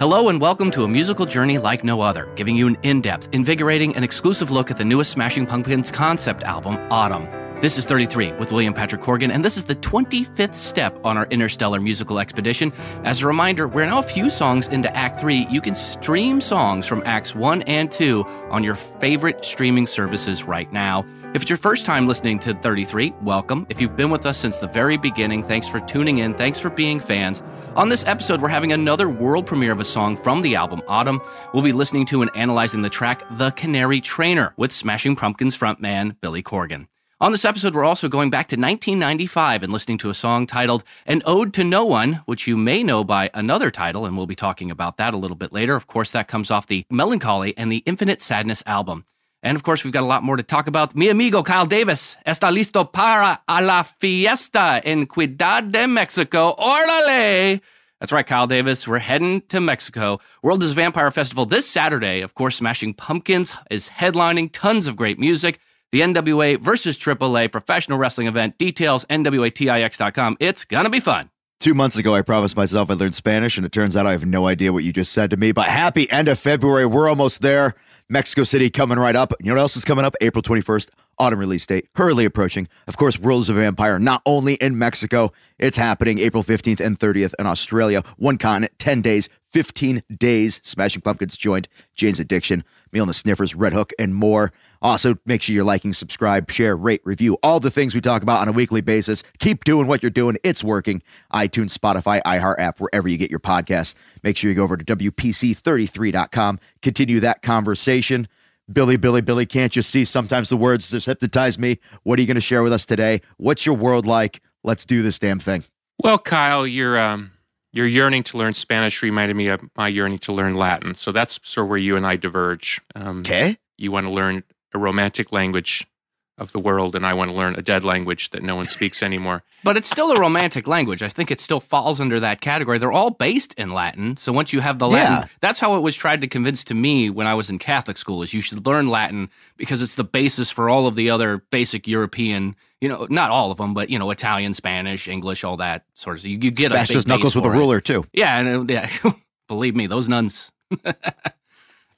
Hello and welcome to a musical journey like no other, giving you an in depth, invigorating, and exclusive look at the newest Smashing Pumpkins concept album, ATUM. This is 33 with William Patrick Corgan, and this is the 25th step on our interstellar musical expedition. As a reminder, we're now a few songs into Act 3. You can stream songs from Acts 1 and 2 on your favorite streaming services right now. If it's your first time listening to 33, welcome. If you've been with us since the very beginning, thanks for tuning in. Thanks for being fans. On this episode, we're having another world premiere of a song from the album ATUM. We'll be listening to and analyzing the track The Canary Trainer with Smashing Pumpkins frontman Billy Corgan. On this episode, we're also going back to 1995 and listening to a song titled An Ode to No One, which you may know by another title, and we'll be talking about that a little bit later. Of course, that comes off the Mellon Collie and the Infinite Sadness album. And of course, we've got a lot more to talk about. Mi amigo Kyle Davis está listo para a la fiesta en Ciudad de Mexico. Órale! That's right, Kyle Davis. We're heading to Mexico. World is Vampire Festival this Saturday. Of course, Smashing Pumpkins is headlining tons of great music. The NWA versus AAA professional wrestling event. Details NWATIX.com. It's gonna be fun. Two months ago, I promised myself I'd learn Spanish, and it turns out I have no idea what you just said to me. But happy end of February. We're almost there. Mexico City coming right up. You know what else is coming up? April 21st, ATUM release date, hurriedly approaching. Of course, Worlds of Vampire, not only in Mexico, it's happening April 15th and 30th in Australia. One continent, 10 days, 15 days. Smashing Pumpkins joined Jane's Addiction, Amyl and the Sniffers, Red Hook, and more. Also, make sure you're liking, subscribe, share, rate, review, all the things we talk about on a weekly basis. Keep doing what you're doing. It's working. iTunes, Spotify, iHeart app, wherever you get your podcasts. Make sure you go over to WPC33.com. Continue that conversation. Billy, Billy, Billy, can't you see sometimes the words just hypnotize me? What are you going to share with us today? What's your world like? Let's do this damn thing. Well, Kyle, you're. um, your yearning to learn Spanish reminded me of my yearning to learn Latin. So that's sort of where you and I diverge. Um, Okay. You want to learn a romantic language of the world, and I want to learn a dead language that no one speaks anymore. But it's still a romantic language. I think it still falls under that category. They're all based in Latin. So once you have the Latin, Yeah. that's how it was tried to convince to me when I was in Catholic school is you should learn Latin because it's the basis for all of the other basic European, you know, not all of them, but you know, Italian, Spanish, English, all that sort of. You, you get Smash a those knuckles with a for it. ruler, too. Yeah, and yeah, believe me, those nuns,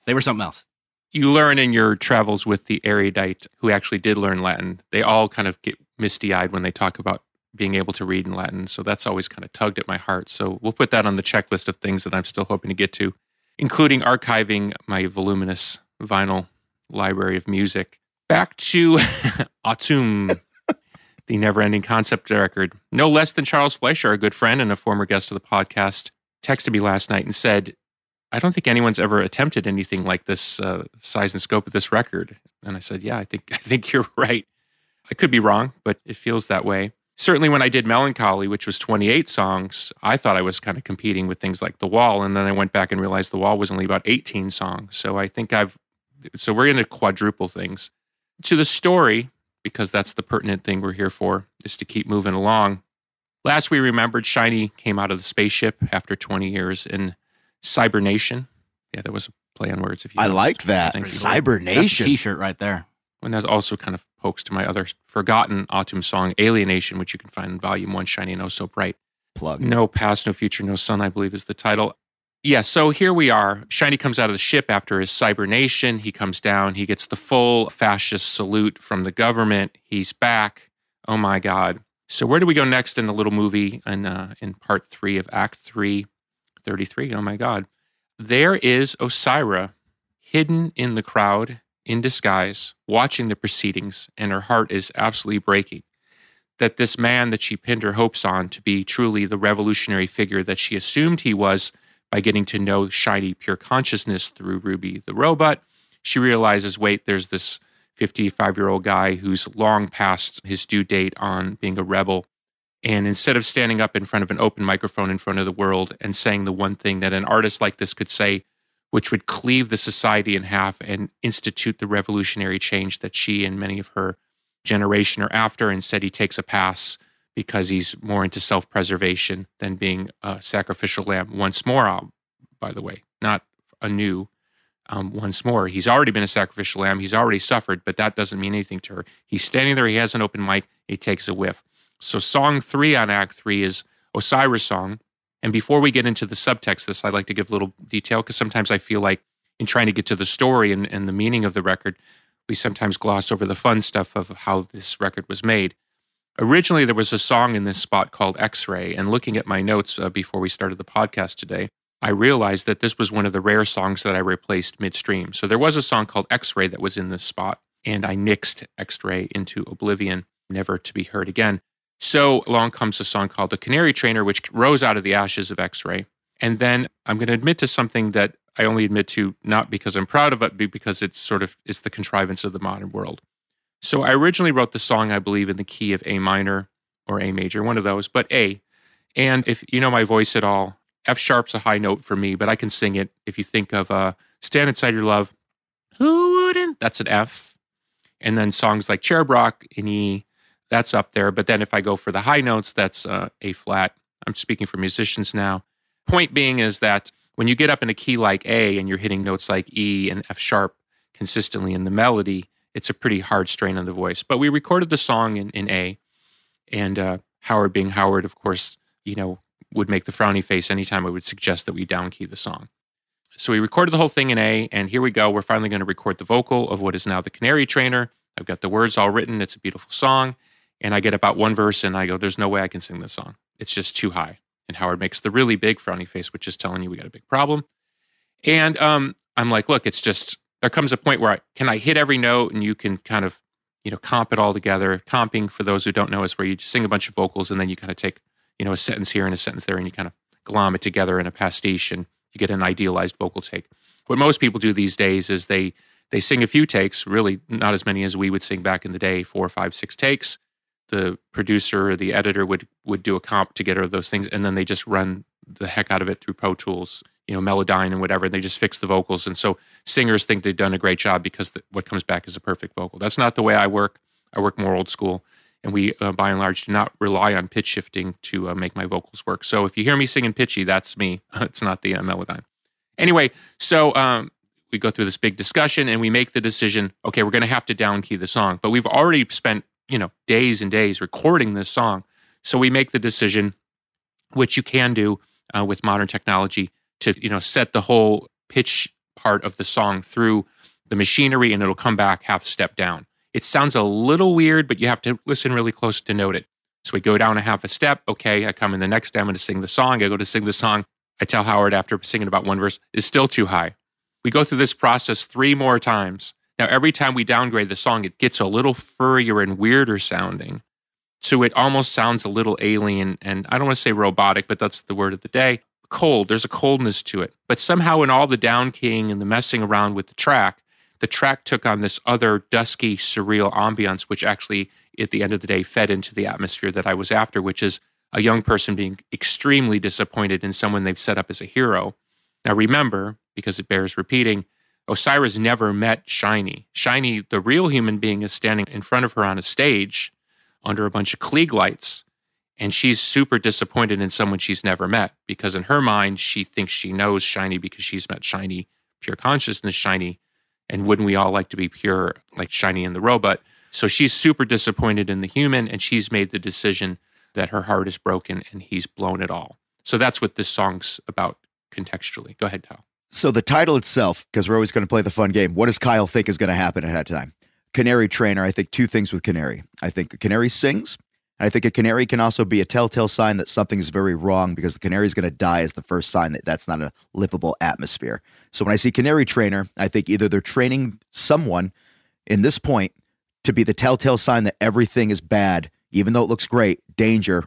they were something else. You learn in your travels with the erudite who actually did learn Latin. They all kind of get misty eyed when they talk about being able to read in Latin. So that's always kind of tugged at my heart. So we'll put that on the checklist of things that I'm still hoping to get to, including archiving my voluminous vinyl library of music. Back to ATUM, the never ending concept record. No less than Charles Fleischer, a good friend and a former guest of the podcast, texted me last night and said, I don't think anyone's ever attempted anything like this uh, size and scope of this record. And I said, Yeah, I think I think you're right. I could be wrong, but it feels that way. Certainly, when I did Mellon Collie, which was 28 songs, I thought I was kind of competing with things like The Wall. And then I went back and realized The Wall was only about 18 songs. So I think I've, so we're going to quadruple things. To the story, because that's the pertinent thing we're here for, is to keep moving along. Last we remembered, Shiny came out of the spaceship after 20 years in Cybernation. Yeah, that was a play on words. If you I noticed. like that. Thank. That's a Cybernation. t-shirt right there. And that also kind of pokes to my other forgotten Autumn song, Alienation, which you can find in Volume 1, Shiny and Oh So Bright. Plug. No Past, No Future, No Sun, I believe is the title. Yeah, so here we are. Shiny comes out of the ship after his cybernation. He comes down. He gets the full fascist salute from the government. He's back. Oh my God. So where do we go next in the little movie in, uh, in part three of Act 3, 33? Oh my God. There is Osira hidden in the crowd in disguise, watching the proceedings, and her heart is absolutely breaking. That this man that she pinned her hopes on to be truly the revolutionary figure that she assumed he was by getting to know shiny pure consciousness through Ruby the robot, she realizes wait, there's this 55 year old guy who's long past his due date on being a rebel. And instead of standing up in front of an open microphone in front of the world and saying the one thing that an artist like this could say, which would cleave the society in half and institute the revolutionary change that she and many of her generation are after. Instead, he takes a pass because he's more into self preservation than being a sacrificial lamb once more, uh, by the way, not anew. Um, once more, he's already been a sacrificial lamb. He's already suffered, but that doesn't mean anything to her. He's standing there. He has an open mic. He takes a whiff. So, song three on Act three is Osiris song. And before we get into the subtext, this I'd like to give a little detail because sometimes I feel like in trying to get to the story and, and the meaning of the record, we sometimes gloss over the fun stuff of how this record was made. Originally, there was a song in this spot called X Ray. And looking at my notes uh, before we started the podcast today, I realized that this was one of the rare songs that I replaced midstream. So there was a song called X Ray that was in this spot, and I nixed X Ray into oblivion, never to be heard again. So along comes a song called The Canary Trainer, which rose out of the ashes of X Ray. And then I'm going to admit to something that I only admit to not because I'm proud of it, but because it's sort of it's the contrivance of the modern world. So I originally wrote the song, I believe, in the key of A minor or A major, one of those, but A. And if you know my voice at all, F sharp's a high note for me, but I can sing it. If you think of uh, Stand Inside Your Love, who wouldn't? That's an F. And then songs like Cherub Rock in E, that's up there. But then if I go for the high notes, that's uh, A flat. I'm speaking for musicians now. Point being is that when you get up in a key like A and you're hitting notes like E and F sharp consistently in the melody, it's a pretty hard strain on the voice. But we recorded the song in, in A, and uh, Howard, being Howard, of course, you know, would make the frowny face anytime I would suggest that we downkey the song. So we recorded the whole thing in A, and here we go. We're finally going to record the vocal of what is now the Canary Trainer. I've got the words all written. It's a beautiful song. And I get about one verse and I go, there's no way I can sing this song. It's just too high. And Howard makes the really big frowny face, which is telling you we got a big problem. And um, I'm like, look, it's just, there comes a point where I can I hit every note and you can kind of, you know, comp it all together. Comping, for those who don't know, is where you just sing a bunch of vocals and then you kind of take, you know, a sentence here and a sentence there and you kind of glom it together in a pastiche and you get an idealized vocal take. What most people do these days is they they sing a few takes, really not as many as we would sing back in the day, four, five, six takes the producer or the editor would would do a comp together of those things, and then they just run the heck out of it through Pro Tools, you know, Melodyne and whatever. And they just fix the vocals, and so singers think they've done a great job because the, what comes back is a perfect vocal. That's not the way I work. I work more old school, and we, uh, by and large, do not rely on pitch shifting to uh, make my vocals work. So if you hear me singing pitchy, that's me. it's not the uh, Melodyne. Anyway, so um, we go through this big discussion and we make the decision. Okay, we're going to have to downkey the song, but we've already spent you know days and days recording this song so we make the decision which you can do uh, with modern technology to you know set the whole pitch part of the song through the machinery and it'll come back half step down. It sounds a little weird, but you have to listen really close to note it. So we go down a half a step. Okay, I come in the next step. I'm going to sing the song. I go to sing the song. I tell Howard after singing about one verse, is still too high. We go through this process three more times. Now, every time we downgrade the song, it gets a little furrier and weirder sounding. So it almost sounds a little alien and I don't want to say robotic, but that's the word of the day. Cold. There's a coldness to it. But somehow, in all the down keying and the messing around with the track, the track took on this other dusky, surreal ambiance, which actually, at the end of the day, fed into the atmosphere that I was after, which is a young person being extremely disappointed in someone they've set up as a hero. Now, remember, because it bears repeating, Osiris never met Shiny. Shiny, the real human being, is standing in front of her on a stage under a bunch of Klieg lights. And she's super disappointed in someone she's never met because, in her mind, she thinks she knows Shiny because she's met Shiny, pure consciousness Shiny. And wouldn't we all like to be pure like Shiny and the robot? So she's super disappointed in the human, and she's made the decision that her heart is broken and he's blown it all. So that's what this song's about contextually. Go ahead, Kyle. So the title itself, because we're always going to play the fun game. What does Kyle think is going to happen ahead of time? Canary trainer. I think two things with canary. I think canary sings. And I think a canary can also be a telltale sign that something is very wrong because the canary is going to die as the first sign that that's not a livable atmosphere. So when I see canary trainer, I think either they're training someone in this point to be the telltale sign that everything is bad, even though it looks great, danger,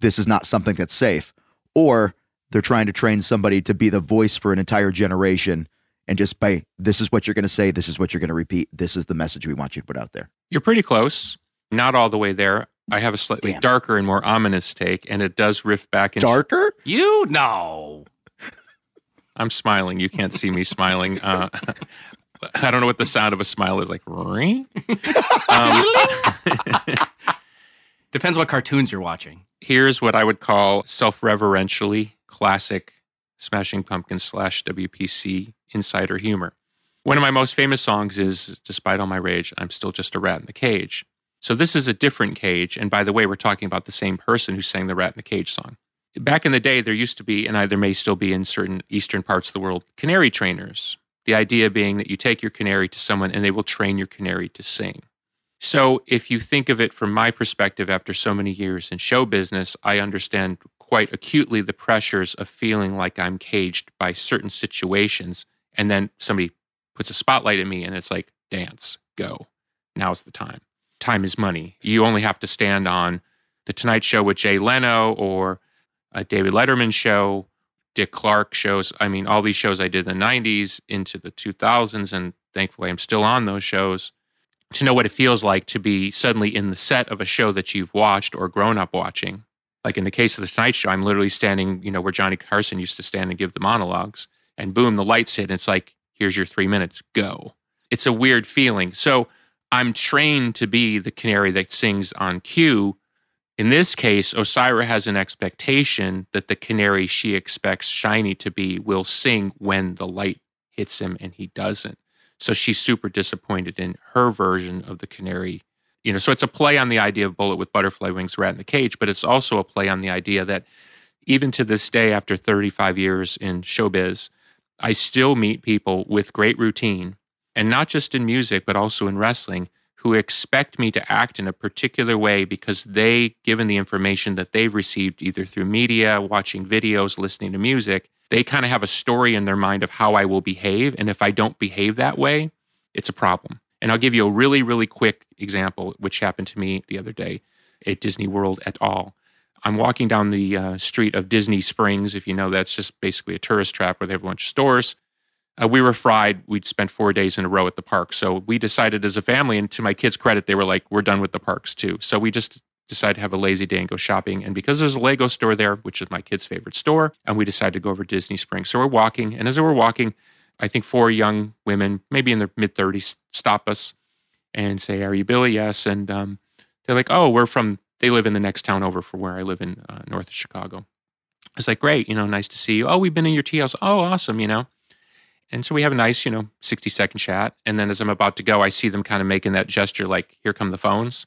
this is not something that's safe, or they're trying to train somebody to be the voice for an entire generation and just by this is what you're going to say, this is what you're going to repeat, this is the message we want you to put out there. You're pretty close. Not all the way there. I have a slightly Damn. darker and more ominous take, and it does riff back into Darker? You know. I'm smiling. You can't see me smiling. Uh, I don't know what the sound of a smile is like. Ring? Um, Depends what cartoons you're watching. here's what I would call self-reverentially classic Smashing Pumpkins slash WPC insider humor. One of my most famous songs is Despite All My Rage, I'm Still Just a Rat in the Cage. So this is a different cage. And by the way, we're talking about the same person who sang the Rat in the Cage song. Back in the day, there used to be, and there may still be in certain eastern parts of the world, canary trainers. The idea being that you take your canary to someone and they will train your canary to sing. So, if you think of it from my perspective, after so many years in show business, I understand quite acutely the pressures of feeling like I'm caged by certain situations. And then somebody puts a spotlight at me and it's like, dance, go. Now's the time. Time is money. You only have to stand on The Tonight Show with Jay Leno or a David Letterman show, Dick Clark shows. I mean, all these shows I did in the 90s into the 2000s. And thankfully, I'm still on those shows to know what it feels like to be suddenly in the set of a show that you've watched or grown up watching. Like in the case of the Tonight Show, I'm literally standing, you know, where Johnny Carson used to stand and give the monologues, and boom, the lights hit, and it's like, here's your three minutes, go. It's a weird feeling. So I'm trained to be the canary that sings on cue. In this case, Osira has an expectation that the canary she expects Shiny to be will sing when the light hits him, and he doesn't. So she's super disappointed in her version of the canary. You know, so it's a play on the idea of bullet with butterfly wings, rat in the cage, but it's also a play on the idea that even to this day, after 35 years in showbiz, I still meet people with great routine, and not just in music, but also in wrestling, who expect me to act in a particular way because they, given the information that they've received either through media, watching videos, listening to music, they kind of have a story in their mind of how I will behave. And if I don't behave that way, it's a problem. And I'll give you a really, really quick example, which happened to me the other day at Disney World at all. I'm walking down the uh, street of Disney Springs. If you know, that's just basically a tourist trap where they have a bunch of stores. Uh, we were fried. We'd spent four days in a row at the park. So we decided as a family, and to my kids' credit, they were like, we're done with the parks too. So we just decided to have a lazy day and go shopping. And because there's a Lego store there, which is my kid's favorite store, and we decided to go over to Disney Springs. So we're walking. And as we're walking, I think four young women, maybe in their mid 30s, stop us and say, Are you Billy? Yes. And um, they're like, Oh, we're from, they live in the next town over from where I live in uh, north of Chicago. It's like, Great, you know, nice to see you. Oh, we've been in your tea house. Oh, awesome, you know. And so we have a nice, you know, 60 second chat. And then as I'm about to go, I see them kind of making that gesture like, Here come the phones.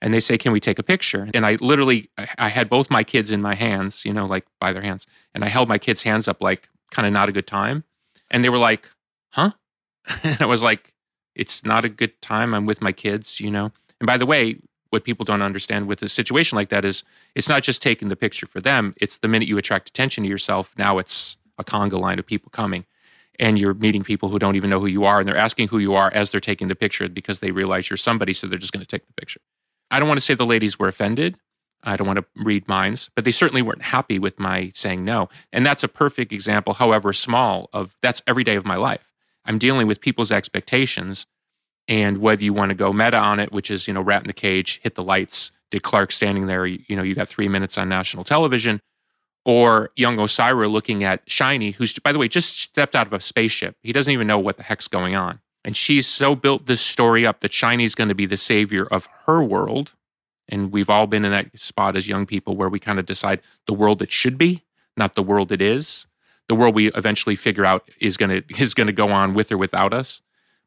And they say, Can we take a picture? And I literally, I I had both my kids in my hands, you know, like by their hands. And I held my kids' hands up like kind of not a good time. And they were like, Huh? and I was like, it's not a good time. I'm with my kids, you know. And by the way, what people don't understand with a situation like that is it's not just taking the picture for them. It's the minute you attract attention to yourself, now it's a conga line of people coming. And you're meeting people who don't even know who you are, and they're asking who you are as they're taking the picture because they realize you're somebody, so they're just going to take the picture. I don't want to say the ladies were offended. I don't want to read minds, but they certainly weren't happy with my saying no. And that's a perfect example, however small, of that's every day of my life. I'm dealing with people's expectations and whether you want to go meta on it, which is, you know, rat in the cage, hit the lights, Dick Clark standing there, you, you know, you got three minutes on national television, or young Osira looking at Shiny, who's, by the way, just stepped out of a spaceship. He doesn't even know what the heck's going on. And she's so built this story up that Shiny's going to be the savior of her world. And we've all been in that spot as young people where we kind of decide the world it should be, not the world it is. The world we eventually figure out is going to is going to go on with or without us.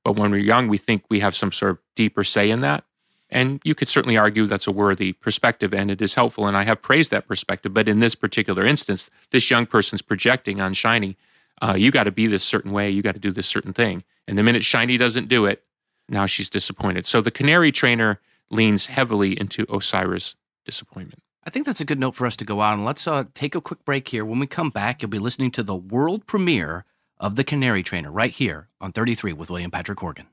But when we're young, we think we have some sort of deeper say in that. And you could certainly argue that's a worthy perspective and it is helpful. And I have praised that perspective. But in this particular instance, this young person's projecting on Shiny, uh, you got to be this certain way, you got to do this certain thing. And the minute Shiny doesn't do it, now she's disappointed. So the Canary trainer leans heavily into Osira's disappointment. I think that's a good note for us to go out. And let's uh, take a quick break here. When we come back, you'll be listening to the world premiere of The Canary Trainer right here on 33 with William Patrick Corgan.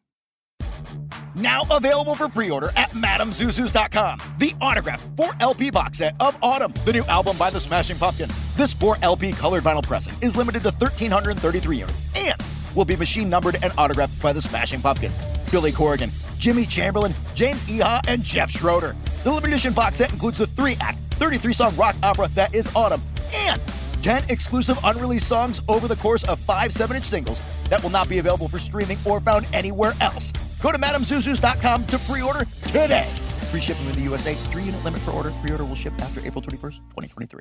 Now available for pre-order at MadameZuzus.com. The autographed 4LP box set of ATUM, the new album by the Smashing Pumpkin. This 4LP colored vinyl pressing is limited to 1,333 units and will be machine numbered and autographed by the Smashing Pumpkins. Billy Corgan, Jimmy Chamberlin, James Iha, and Jeff Schroeder. The limited edition box set includes the three-act, 33-song rock opera that is ATUM and 10 exclusive unreleased songs over the course of five 7 inch singles that will not be available for streaming or found anywhere else. Go to MadameZuzus.com to pre order today. Free shipping in the USA, three unit limit per order. Pre order will ship after April 21st, 2023.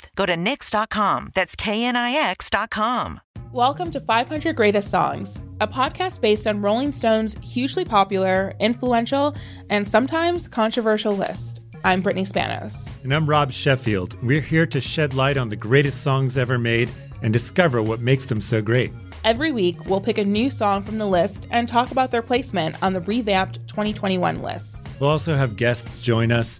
Go to KNIX.com. That's KNIX.com. Welcome to 500 Greatest Songs, a podcast based on Rolling Stone's hugely popular, influential, and sometimes controversial list. I'm Brittany Spanos. And I'm Rob Sheffield. We're here to shed light on the greatest songs ever made and discover what makes them so great. Every week, we'll pick a new song from the list and talk about their placement on the revamped 2021 list. We'll also have guests join us,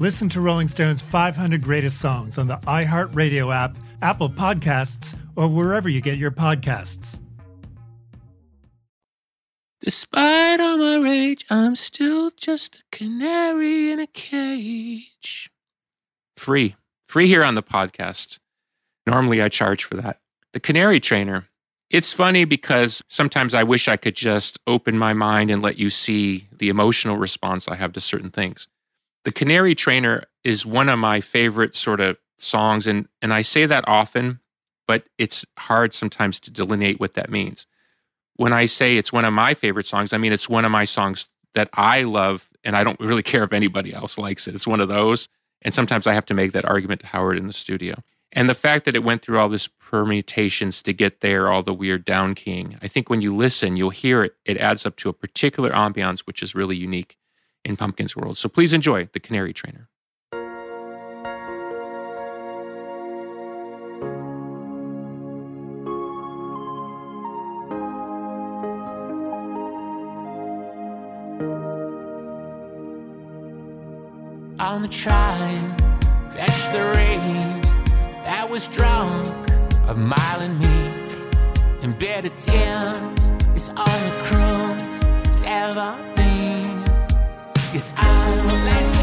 Listen to Rolling Stone's 500 Greatest Songs on the iHeartRadio app, Apple Podcasts, or wherever you get your podcasts. Despite all my rage, I'm still just a canary in a cage. Free. Free here on the podcast. Normally I charge for that. The Canary Trainer. It's funny because sometimes I wish I could just open my mind and let you see the emotional response I have to certain things. The Canary Trainer is one of my favorite sort of songs, and, and I say that often, but it's hard sometimes to delineate what that means when I say it's one of my favorite songs, I mean it's one of my songs that I love, and I don't really care if anybody else likes it. It's one of those. And sometimes I have to make that argument to Howard in the studio. And the fact that it went through all this permutations to get there, all the weird down keying, I think when you listen, you'll hear it. It adds up to a particular ambiance, which is really unique in Pumpkin's world. So please enjoy The Canary Trainer. on the train, fetch the rain that was drunk of mile and. And better tears is on the cruise, seventeen. Yes, I will let you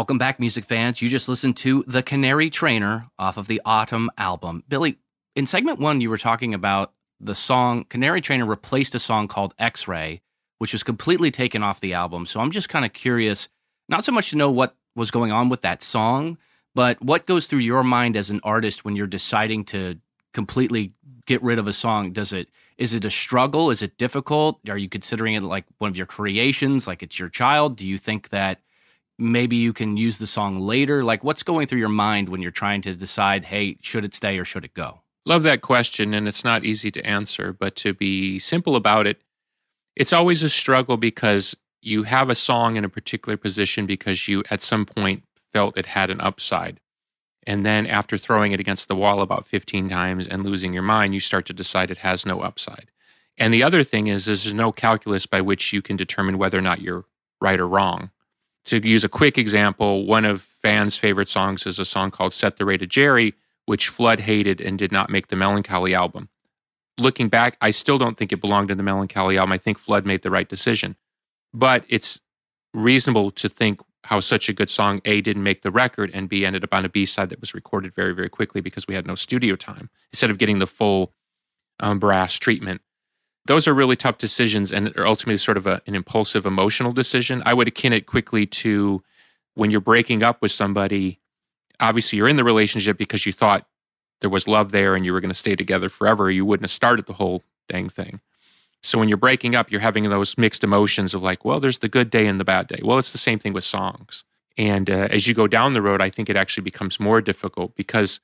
Welcome back, music fans. You just listened to The Canary Trainer off of the ATUM album. Billy, in segment one, you were talking about the song Canary Trainer replaced a song called X Ray, which was completely taken off the album. So I'm just kind of curious, not so much to know what was going on with that song, but what goes through your mind as an artist when you're deciding to completely get rid of a song? Does it is it a struggle? Is it difficult? Are you considering it like one of your creations, like it's your child? Do you think that maybe you can use the song later? Like, what's going through your mind when you're trying to decide, hey, should it stay or should it go? Love that question. And it's not easy to answer, but to be simple about it, it's always a struggle because you have a song in a particular position because you at some point felt it had an upside. And then after throwing it against the wall about 15 times and losing your mind, you start to decide it has no upside. And the other thing is, there's no calculus by which you can determine whether or not you're right or wrong. To use a quick example, one of fans' favorite songs is a song called Set the Ray to Jerry, which Flood hated and did not make the Mellon Collie album. Looking back, I still don't think it belonged in the Mellon Collie album. I think Flood made the right decision. But it's reasonable to think how such a good song, A, didn't make the record, and B, ended up on a B side that was recorded very, very quickly because we had no studio time instead of getting the full um, brass treatment those are really tough decisions and are ultimately sort of a, an impulsive emotional decision. I would akin it quickly to when you're breaking up with somebody. Obviously, you're in the relationship because you thought there was love there and you were going to stay together forever. You wouldn't have started the whole dang thing. So when you're breaking up, you're having those mixed emotions of like, well, there's the good day and the bad day. Well, it's the same thing with songs. And uh, as you go down the road, I think it actually becomes more difficult because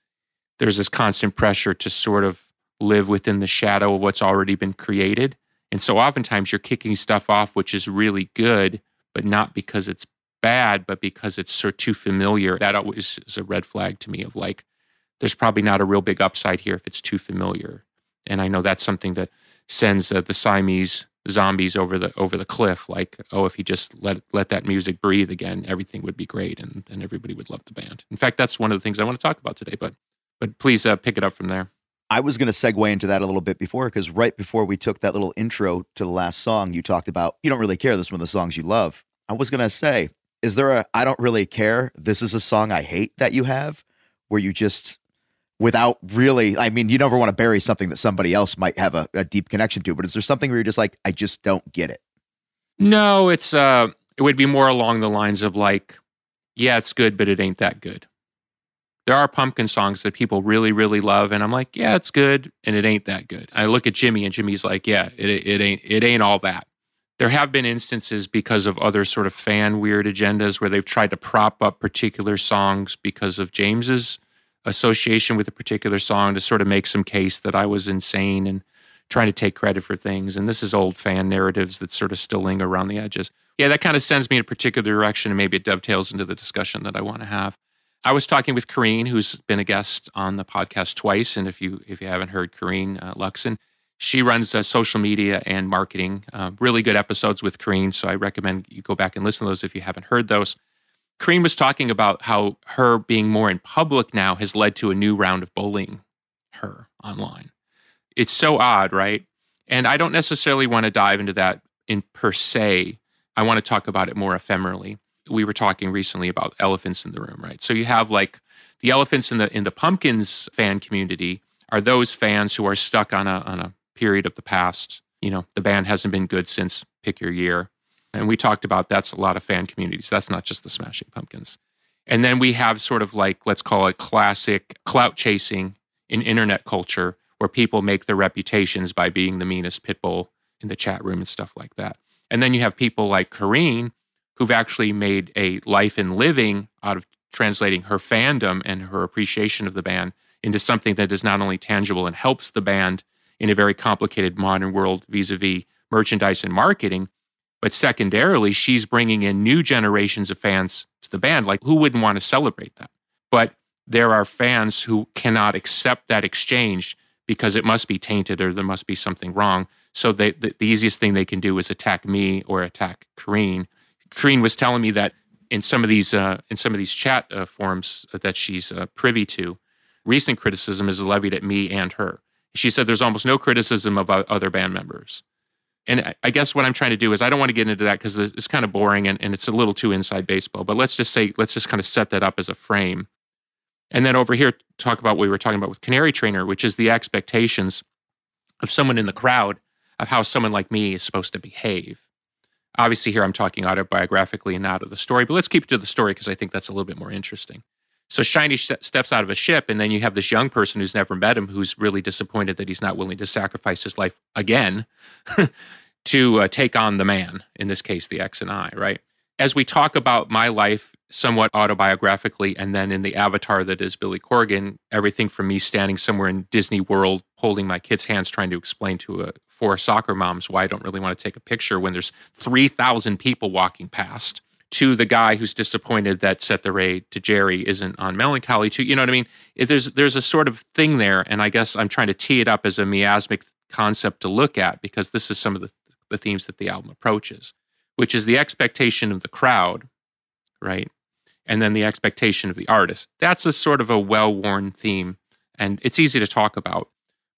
there's this constant pressure to sort of live within the shadow of what's already been created. And so oftentimes you're kicking stuff off which is really good, but not because it's bad, but because it's sort of too familiar. That always is a red flag to me of like, there's probably not a real big upside here if it's too familiar. And I know that's something that sends uh, the Siamese zombies over the over the cliff. Like, oh, if you just let let that music breathe again, everything would be great, and and everybody would love the band. In fact, that's one of the things I want to talk about today. But but please uh, pick it up from there. I was going to segue into that a little bit before because right before we took that little intro to the last song, you talked about you don't really care. This is one of the songs you love. I was going to say, is there a I don't really care? This is a song I hate that you have where you just without really i mean you never want to bury something that somebody else might have a, a, deep connection to but is there something where you're just like i just don't get it no it's uh it would be more along the lines of like yeah it's good but it ain't that good there are pumpkin songs that people really, really love, and I'm like, yeah, it's good, and it ain't that good. I look at Jimmy, and Jimmy's like, yeah, it, it ain't, it ain't all that. There have been instances because of other sort of fan weird agendas where they've tried to prop up particular songs because of James's association with a particular song to sort of make some case that I was insane and trying to take credit for things. And this is old fan narratives that sort of still linger around the edges. Yeah, that kind of sends me in a particular direction, and maybe it dovetails into the discussion that I want to have. I was talking with Kareen, who's been a guest on the podcast twice, and if you if you haven't heard Kareen uh, Luxon, she runs uh, social media and marketing. Uh, really good episodes with Kareen, so I recommend you go back and listen to those if you haven't heard those. Kareen was talking about how her being more in public now has led to a new round of bullying her online. It's so odd, right? And I don't necessarily want to dive into that in per se. I want to talk about it more ephemerally we were talking recently about elephants in the room, right? So you have like the elephants in the in the pumpkins fan community are those fans who are stuck on a on a period of the past. You know, the band hasn't been good since pick your year. And we talked about that's a lot of fan communities. That's not just the Smashing Pumpkins. And then we have sort of like, let's call it classic clout chasing in internet culture where people make their reputations by being the meanest pitbull in the chat room and stuff like that. And then you have people like Kareen who've actually made a life and living out of translating her fandom and her appreciation of the band into something that is not only tangible and helps the band in a very complicated modern world vis-a-vis merchandise and marketing but secondarily she's bringing in new generations of fans to the band. Like who wouldn't want to celebrate that? But there are fans who cannot accept that exchange because it must be tainted or there must be something wrong. So they, the, the easiest thing they can do is attack me or attack Kareen Kareen was telling me that in some of these uh, in some of these chat uh, forums that she's uh, privy to, recent criticism is levied at me and her. She said there's almost no criticism of other band members. and I guess what I'm trying to do is I don't want to get into that because it's kind of boring and, and it's a little too inside baseball. But let's just say, let's just kind of set that up as a frame. And then over here, talk about what we were talking about with Canary Trainer, which is the expectations of someone in the crowd of how someone like me is supposed to behave. Obviously, here I'm talking autobiographically and not of the story, but let's keep it to the story because I think that's a little bit more interesting. So Shiny steps out of a ship, and then you have this young person who's never met him who's really disappointed that he's not willing to sacrifice his life again to uh, take on the man, in this case, the X and I, right? As we talk about my life somewhat autobiographically, and then in the avatar that is Billy Corgan, everything from me standing somewhere in Disney World holding my kid's hands trying to explain to a, four soccer moms why I don't really want to take a picture when there's 3,000 people walking past to the guy who's disappointed that Set the Ray to Jerry isn't on Mellon Collie too. You know what I mean? It, there's there's a sort of thing there, and I guess I'm trying to tee it up as a miasmic concept to look at because this is some of the, the themes that the album approaches, which is the expectation of the crowd, right? And then the expectation of the artist. That's a sort of a well-worn theme, and it's easy to talk about.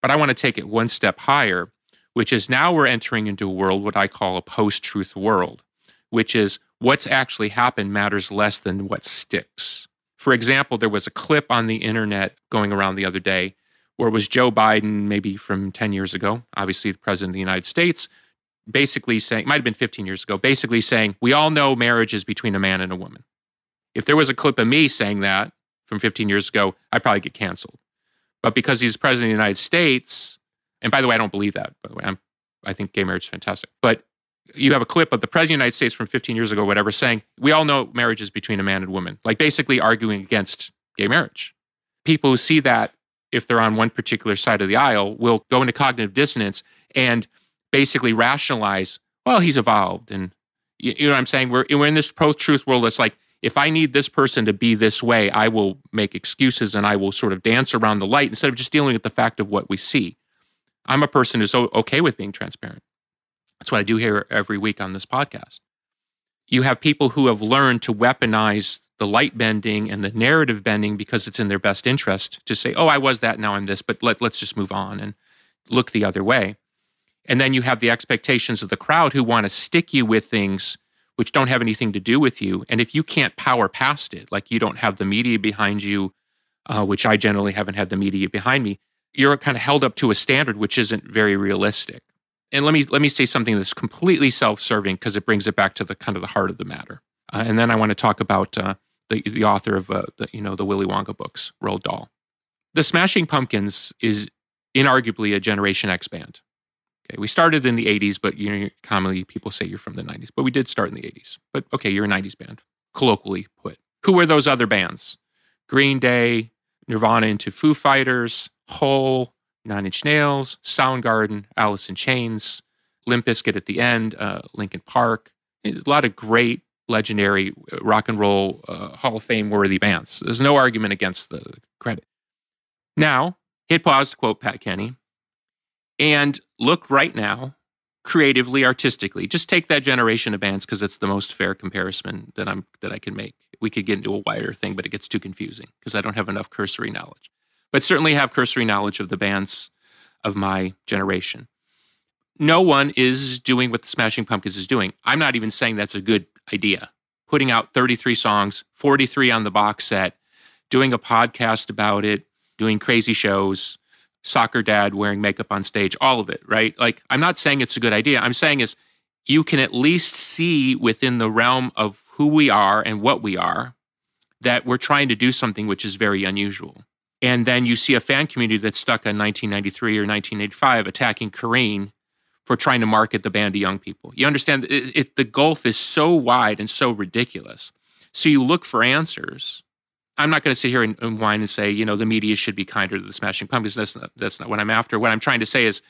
But I want to take it one step higher, which is now we're entering into a world what I call a post-truth world, which is what's actually happened matters less than what sticks. For example, there was a clip on the internet going around the other day where it was Joe Biden, maybe from 10 years ago, obviously the president of the United States, basically saying, might have been 15 years ago, basically saying, we all know marriage is between a man and a woman. If there was a clip of me saying that from 15 years ago, I'd probably get canceled. But because he's president of the United States, and by the way, I don't believe that, by the way, I'm, I think gay marriage is fantastic. But you have a clip of the president of the United States from 15 years ago, whatever, saying, We all know marriage is between a man and woman, like basically arguing against gay marriage. People who see that, if they're on one particular side of the aisle, will go into cognitive dissonance and basically rationalize, well, he's evolved. And you, know what I'm saying? We're, we're in this pro truth world. It's like, if I need this person to be this way, I will make excuses and I will sort of dance around the light instead of just dealing with the fact of what we see. I'm a person who's okay with being transparent. That's what I do here every week on this podcast. You have people who have learned to weaponize the light bending and the narrative bending because it's in their best interest to say, oh, I was that, now I'm this, but let, let's just move on and look the other way. And then you have the expectations of the crowd who want to stick you with things which don't have anything to do with you. And if you can't power past it, like you don't have the media behind you, uh, which I generally haven't had the media behind me, you're kind of held up to a standard which isn't very realistic and let me let me say something that's completely self-serving because it brings it back to the kind of the heart of the matter. Uh, and then I want to talk about uh, the the author of uh, the you know the Willy Wonka books, Roald Dahl. The Smashing Pumpkins is inarguably a Generation X band. Okay, we started in the '80s, but you know, commonly people say you're from the '90s, but we did start in the '80s. But okay, you're a '90s band, colloquially put. Who were those other bands? Green Day, Nirvana into Foo Fighters, Hole, Nine Inch Nails, Soundgarden, Alice in Chains, Limp Bizkit at the end, uh, Linkin Park. A lot of great, legendary uh, rock and roll uh, Hall of Fame worthy bands. There's no argument against the credit. Now, hit pause to quote Pat Kenny and look right now, creatively, artistically. Just take that generation of bands because it's the most fair comparison that I'm that I can make. We could get into a wider thing, but it gets too confusing because I don't have enough cursory knowledge but certainly have cursory knowledge of the bands of my generation. No one is doing what the Smashing Pumpkins is doing. I'm not even saying that's a good idea. Putting out 33 songs, 43 on the box set, doing a podcast about it, doing crazy shows, soccer dad wearing makeup on stage, all of it, right? Like, I'm not saying it's a good idea. I'm saying is you can at least see within the realm of who we are and what we are that we're trying to do something which is very unusual. And then you see a fan community that's stuck on 1993 or 1985 attacking Carene for trying to market the band to young people. You understand it, it, the gulf is so wide and so ridiculous. So you look for answers. I'm not going to sit here and, and, whine and say, you know, the media should be kinder to the Smashing Pumpkins. That's not, that's not what I'm after. What I'm trying to say is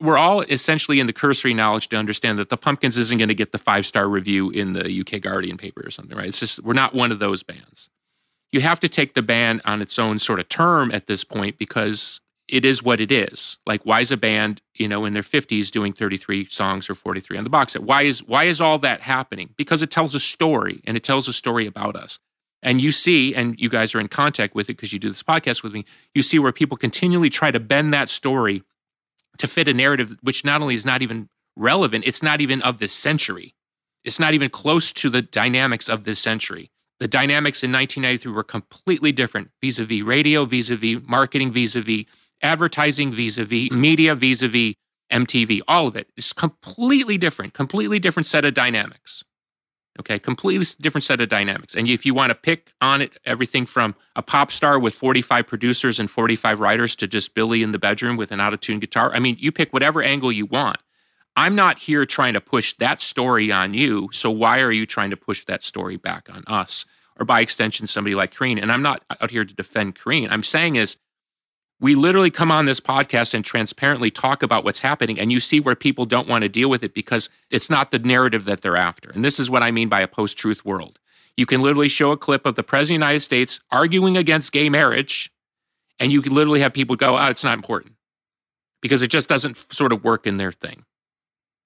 we're all essentially in the cursory knowledge to understand that the Pumpkins isn't going to get the five star review in the UK Guardian paper or something, right? It's just, we're not one of those bands you have to take the band on its own sort of term at this point because it is what it is. Like, why is a band, you know, in their 50s doing 33 songs or 43 on the box set? Why is why is all that happening? Because it tells a story and it tells a story about us. And you see, and you guys are in contact with it because you do this podcast with me, you see where people continually try to bend that story to fit a narrative which not only is not even relevant. It's not even of this century. It's not even close to the dynamics of this century. The dynamics in 1993 were completely different vis a vis radio, vis a vis marketing, vis a vis advertising, vis a vis media, vis a vis MTV. All of it is completely different, completely different set of dynamics. Okay, completely different set of dynamics. And if you want to pick on it, everything from a pop star with 45 producers and 45 writers to just Billy in the bedroom with an out of tune guitar, I mean, you pick whatever angle you want. I'm not here trying to push that story on you. So why are you trying to push that story back on us? Or by extension, somebody like Karine. And I'm not out here to defend Karine. I'm saying is we literally come on this podcast and transparently talk about what's happening and you see where people don't want to deal with it because it's not the narrative that they're after. And this is what i mean by a post-truth world. You can literally show a clip of the president of the united states arguing against gay marriage and you can literally have people go oh it's not important because it just doesn't sort of work in their thing.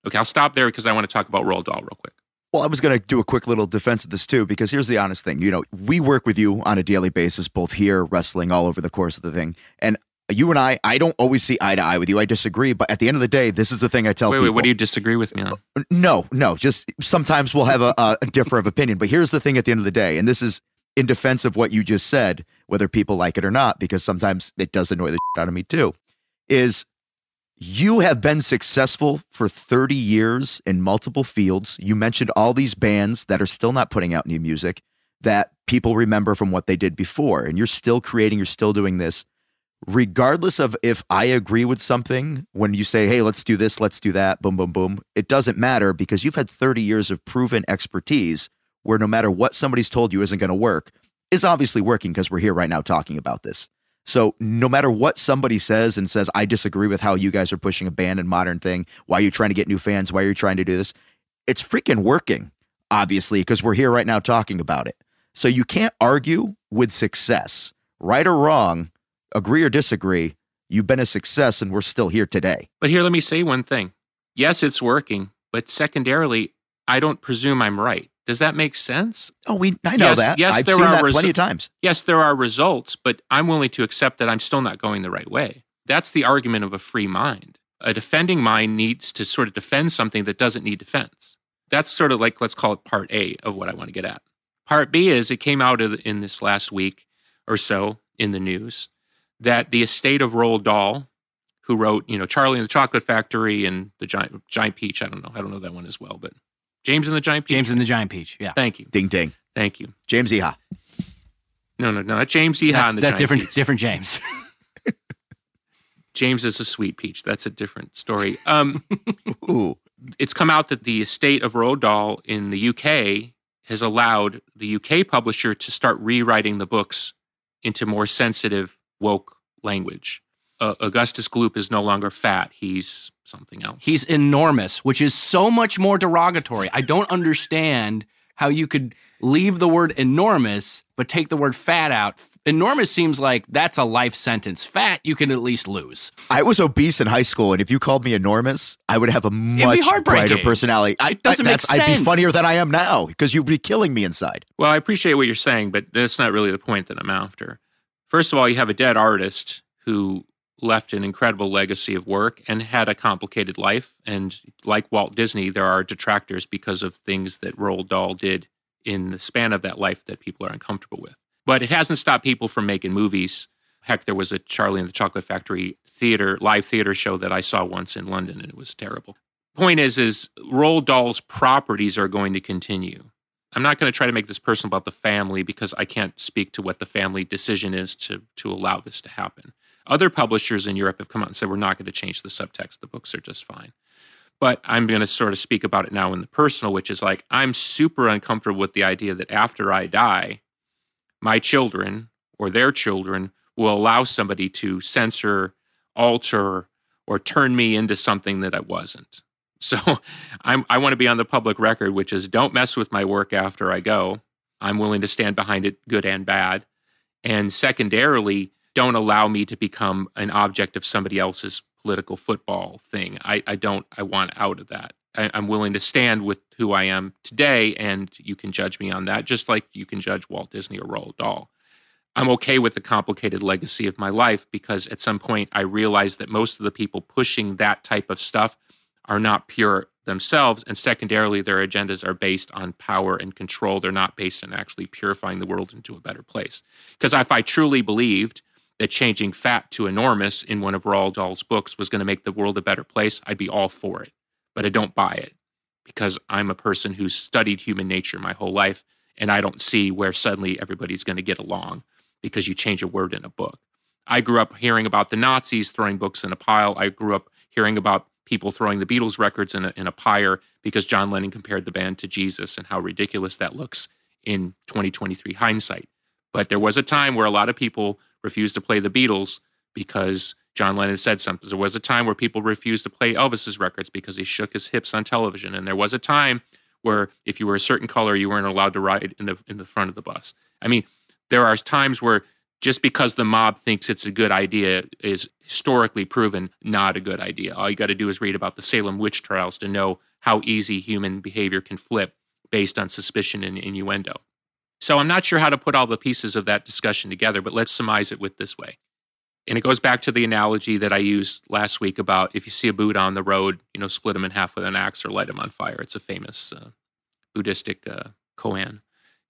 Okay i'll stop there because i want to talk about Roald Dahl real quick well, I was going to do a quick little defense of this too, because here's the honest thing. You know, we work with you on a daily basis, both here, wrestling, all over the course of the thing. And you and I, I don't always see eye to eye with you. I disagree. But at the end of the day, this is the thing I tell wait, people. Wait, what do you disagree with me on? Uh, no, no. Just sometimes we'll have a, a differ of opinion. But here's the thing at the end of the day, and this is in defense of what you just said, whether people like it or not, because sometimes it does annoy the shit out of me too, is you have been successful for 30 years in multiple fields. You mentioned all these bands that are still not putting out new music that people remember from what they did before. And you're still creating, you're still doing this. Regardless of if I agree with something, when you say, hey, let's do this, let's do that, boom, boom, boom, it doesn't matter because you've had 30 years of proven expertise where no matter what somebody's told you isn't going to work, is obviously working because we're here right now talking about this. So no matter what somebody says and says, I disagree with how you guys are pushing a band and modern thing. Why are you trying to get new fans? Why are you trying to do this? It's freaking working, obviously, because we're here right now talking about it. So you can't argue with success, right or wrong, agree or disagree. You've been a success and we're still here today. But here, let me say one thing. Yes, it's working, but secondarily, I don't presume I'm right. Does that make sense? Oh, we I know yes, that. Yes, I've there seen are that resu- plenty of times. Yes, there are results, but I'm willing to accept that I'm still not going the right way. That's the argument of a free mind. A defending mind needs to sort of defend something that doesn't need defense. That's sort of like let's call it part A of what I want to get at. Part B is it came out in this last week or so in the news that the estate of Roald Dahl, who wrote, you know, Charlie and the Chocolate Factory and the Giant, Giant Peach. I don't know. I don't know that one as well, but James and the Giant Peach. James and the Giant Peach. Yeah. Thank you. Ding ding. Thank you. James Iha. No, no, no. Not James Iha That's, and the that's Giant different. Peach. Different James. James is a sweet peach. That's a different story. Um, Ooh. it's come out that the estate of Roald Dahl in the UK has allowed the UK publisher to start rewriting the books into more sensitive, woke language. Uh, Augustus Gloop is no longer fat. He's something else. He's enormous, which is so much more derogatory. I don't understand how you could leave the word enormous but take the word fat out. Enormous seems like that's a life sentence. Fat, you can at least lose. I was obese in high school, and if you called me enormous, I would have a much heartbreaking. brighter personality. I, It doesn't I, make that's- I'd be funnier than I am now because you'd be killing me inside. Well, I appreciate what you're saying, but that's not really the point that I'm after. First of all, you have a dead artist who left an incredible legacy of work and had a complicated life. And like Walt Disney, there are detractors because of things that Roald Dahl did in the span of that life that people are uncomfortable with. But it hasn't stopped people from making movies. Heck, there was a Charlie and the Chocolate Factory theater, live theater show that I saw once in London, and it was terrible. Point is, is Roald Dahl's properties are going to continue. I'm not going to try to make this personal about the family because I can't speak to what the family decision is to to allow this to happen. Other publishers in Europe have come out and said we're not going to change the subtext. The books are just fine. But I'm going to sort of speak about it now in the personal, which is like I'm super uncomfortable with the idea that after I die, my children or their children will allow somebody to censor, alter, or turn me into something that I wasn't. So I'm, I want to be on the public record, which is don't mess with my work after I go. I'm willing to stand behind it, good and bad. And secondarily, don't allow me to become an object of somebody else's political football thing. I, I don't, I want out of that. I, I'm willing to stand with who I am today, and you can judge me on that, just like you can judge Walt Disney or Roald Dahl. I'm okay with the complicated legacy of my life because at some point I realized that most of the people pushing that type of stuff are not pure themselves. And secondarily, their agendas are based on power and control. They're not based on actually purifying the world into a better place. Because if I truly believed that changing fat to enormous in one of Roald Dahl's books was going to make the world a better place, I'd be all for it. But I don't buy it because I'm a person who's studied human nature my whole life. And I don't see where suddenly everybody's going to get along because you change a word in a book. I grew up hearing about the Nazis throwing books in a pile. I grew up hearing about people throwing the Beatles records in a, in a pyre because John Lennon compared the band to Jesus and how ridiculous that looks in 2023 hindsight. But there was a time where a lot of people refused to play the Beatles because John Lennon said something. There was a time where people refused to play Elvis's records because he shook his hips on television. And there was a time where if you were a certain color, you weren't allowed to ride in the in the front of the bus. I mean, there are times where just because the mob thinks it's a good idea is historically proven not a good idea. All you got to do is read about the Salem witch trials to know how easy human behavior can flip based on suspicion and innuendo. So I'm not sure how to put all the pieces of that discussion together, but let's surmise it with this way. And it goes back to the analogy that I used last week about if you see a Buddha on the road, you know, split him in half with an axe or light him on fire. It's a famous uh, Buddhistic uh, koan.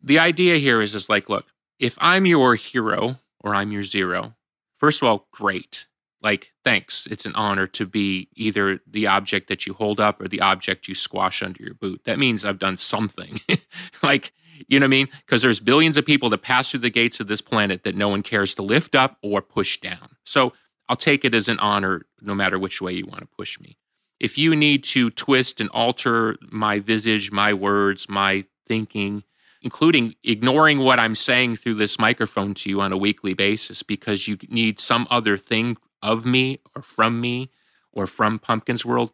The idea here is just like, look, if I'm your hero or I'm your zero, first of all, great. Like, thanks. It's an honor to be either the object that you hold up or the object you squash under your boot. That means I've done something. like, you know what I mean? Because there's billions of people that pass through the gates of this planet that no one cares to lift up or push down. So I'll take it as an honor no matter which way you want to push me. If you need to twist and alter my visage, my words, my thinking, including ignoring what I'm saying through this microphone to you on a weekly basis because you need some other thing of me or from me or from Pumpkin's World,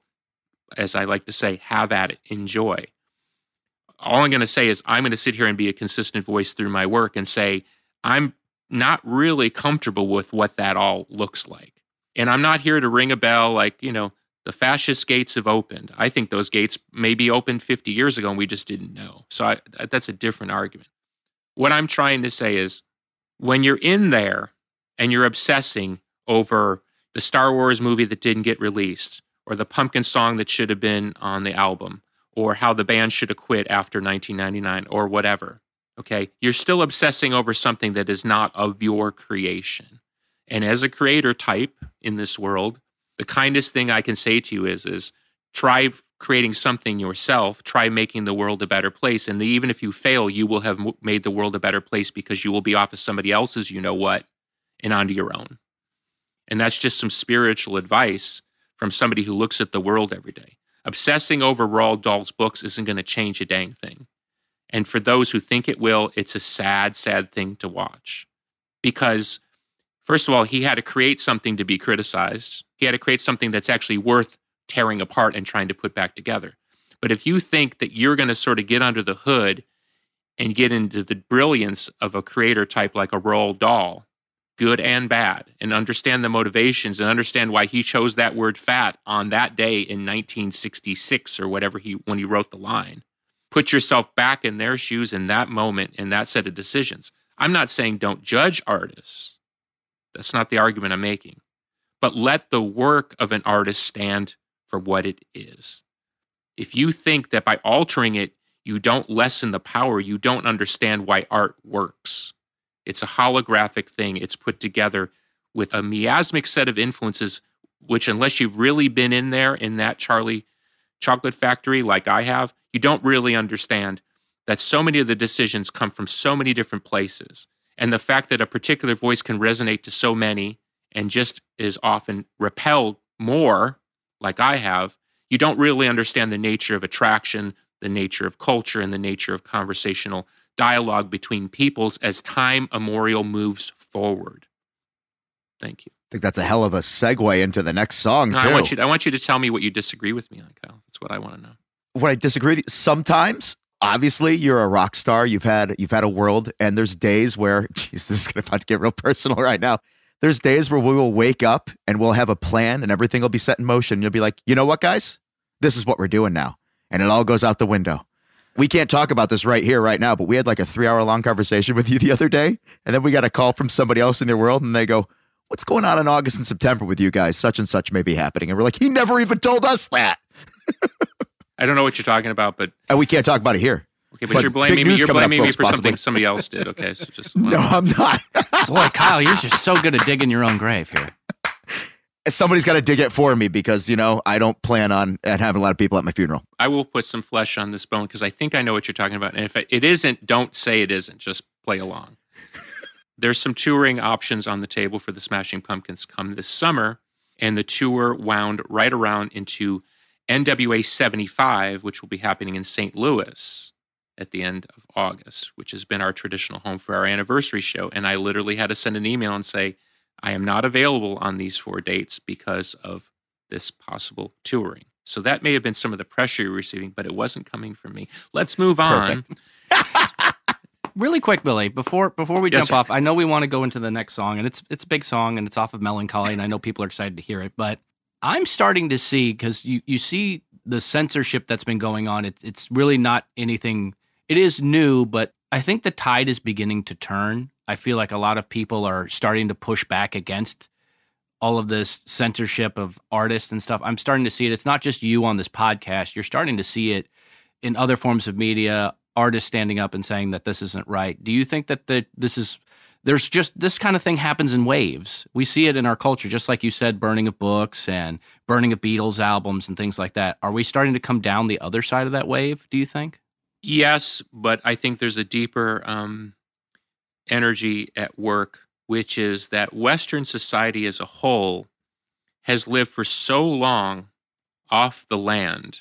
as I like to say, have at it, enjoy. All I'm going to say is I'm going to sit here and be a consistent voice through my work and say, I'm not really comfortable with what that all looks like. And I'm not here to ring a bell like, you know, the fascist gates have opened. I think those gates maybe opened 50 years ago and we just didn't know. So I, that's a different argument. What I'm trying to say is when you're in there and you're obsessing over the Star Wars movie that didn't get released, or the pumpkin song that should have been on the album, or how the band should have quit after 1999, or whatever, okay, you're still obsessing over something that is not of your creation. And as a creator type in this world, the kindest thing I can say to you is is try creating something yourself, try making the world a better place and even if you fail, you will have made the world a better place because you will be off of somebody else's you know what and onto your own. And that's just some spiritual advice from somebody who looks at the world every day. Obsessing over Roald Dahl's books isn't going to change a dang thing. And for those who think it will, it's a sad, sad thing to watch. Because, first of all, he had to create something to be criticized. He had to create something that's actually worth tearing apart and trying to put back together. But if you think that you're going to sort of get under the hood and get into the brilliance of a creator type like a Roald Dahl, good and bad, and understand the motivations and understand why he chose that word fat on that day in 1966 or whatever he when he wrote the line. Put yourself back in their shoes in that moment in that set of decisions. I'm not saying don't judge artists. That's not the argument I'm making but let the work of an artist stand for what it is. If you think that by altering it, you don't lessen the power, you don't understand why art works. It's a holographic thing, it's put together with a miasmic set of influences, which, unless you've really been in there in that Charlie chocolate factory like I have, you don't really understand that so many of the decisions come from so many different places. And the fact that a particular voice can resonate to so many and just as often repelled more, like I have, you don't really understand the nature of attraction, the nature of culture, and the nature of conversational dialogue between peoples as time immemorial moves forward. Thank you. I think that's a hell of a segue into the next song. No, I want you. To, I want you to tell me what you disagree with me on, Kyle. That's what I want to know. What I disagree with you sometimes. Obviously, you're a rock star. You've had you've had a world, and there's days where, geez, this is about to get real personal right now there's days where we will wake up and we'll have a plan and everything will be set in motion. You'll be like, you know what, guys? This is what we're doing now. And it all goes out the window. We can't talk about this right here, right now, but we had like a three hour long conversation with you the other day. And then we got a call from somebody else in their world and they go, What's going on in August and September with you guys? Such and such may be happening. And we're like, He never even told us that. I don't know what you're talking about, but And we can't talk about it here. okay, but, But you're blaming me. You're coming up, blaming me folks, for something somebody else did. Okay, so just No, I'm not. Boy, Kyle, you're just so good at digging your own grave here. Somebody's got to dig it for me because, you know, I don't plan on having a lot of people at my funeral. I will put some flesh on this bone because I think I know what you're talking about. And if it isn't, don't say it isn't. Just play along. There's some touring options on the table for the Smashing Pumpkins come this summer, and the tour wound right around into NWA 75, which will be happening in St. Louis at the end of August, which has been our traditional home for our anniversary show. And I literally had to send an email and say, I am not available on these four dates because of this possible touring. So that may have been some of the pressure you're receiving, but it wasn't coming from me. Let's move on. Really quick, Billy, before before we Yes, jump sir. off, I know we want to go into the next song, and it's it's a big song, and it's off of Mellon Collie, and I know people are excited to hear it. But I'm starting to see because you you see the censorship that's been going on. It's it's really not anything. It is new, but I think the tide is beginning to turn. I feel like a lot of people are starting to push back against all of this censorship of artists and stuff. I'm starting to see it. It's not just you on this podcast. You're starting to see it in other forms of media, artists standing up and saying that this isn't right. Do you think that the, this is there's just this kind of thing happens in waves. We see it in our culture, just like you said, burning of books and burning of Beatles albums and things like that. Are we starting to come down the other side of that wave? Do you think? Yes, but I think there's a deeper um, energy at work, which is that Western society as a whole has lived for so long off the land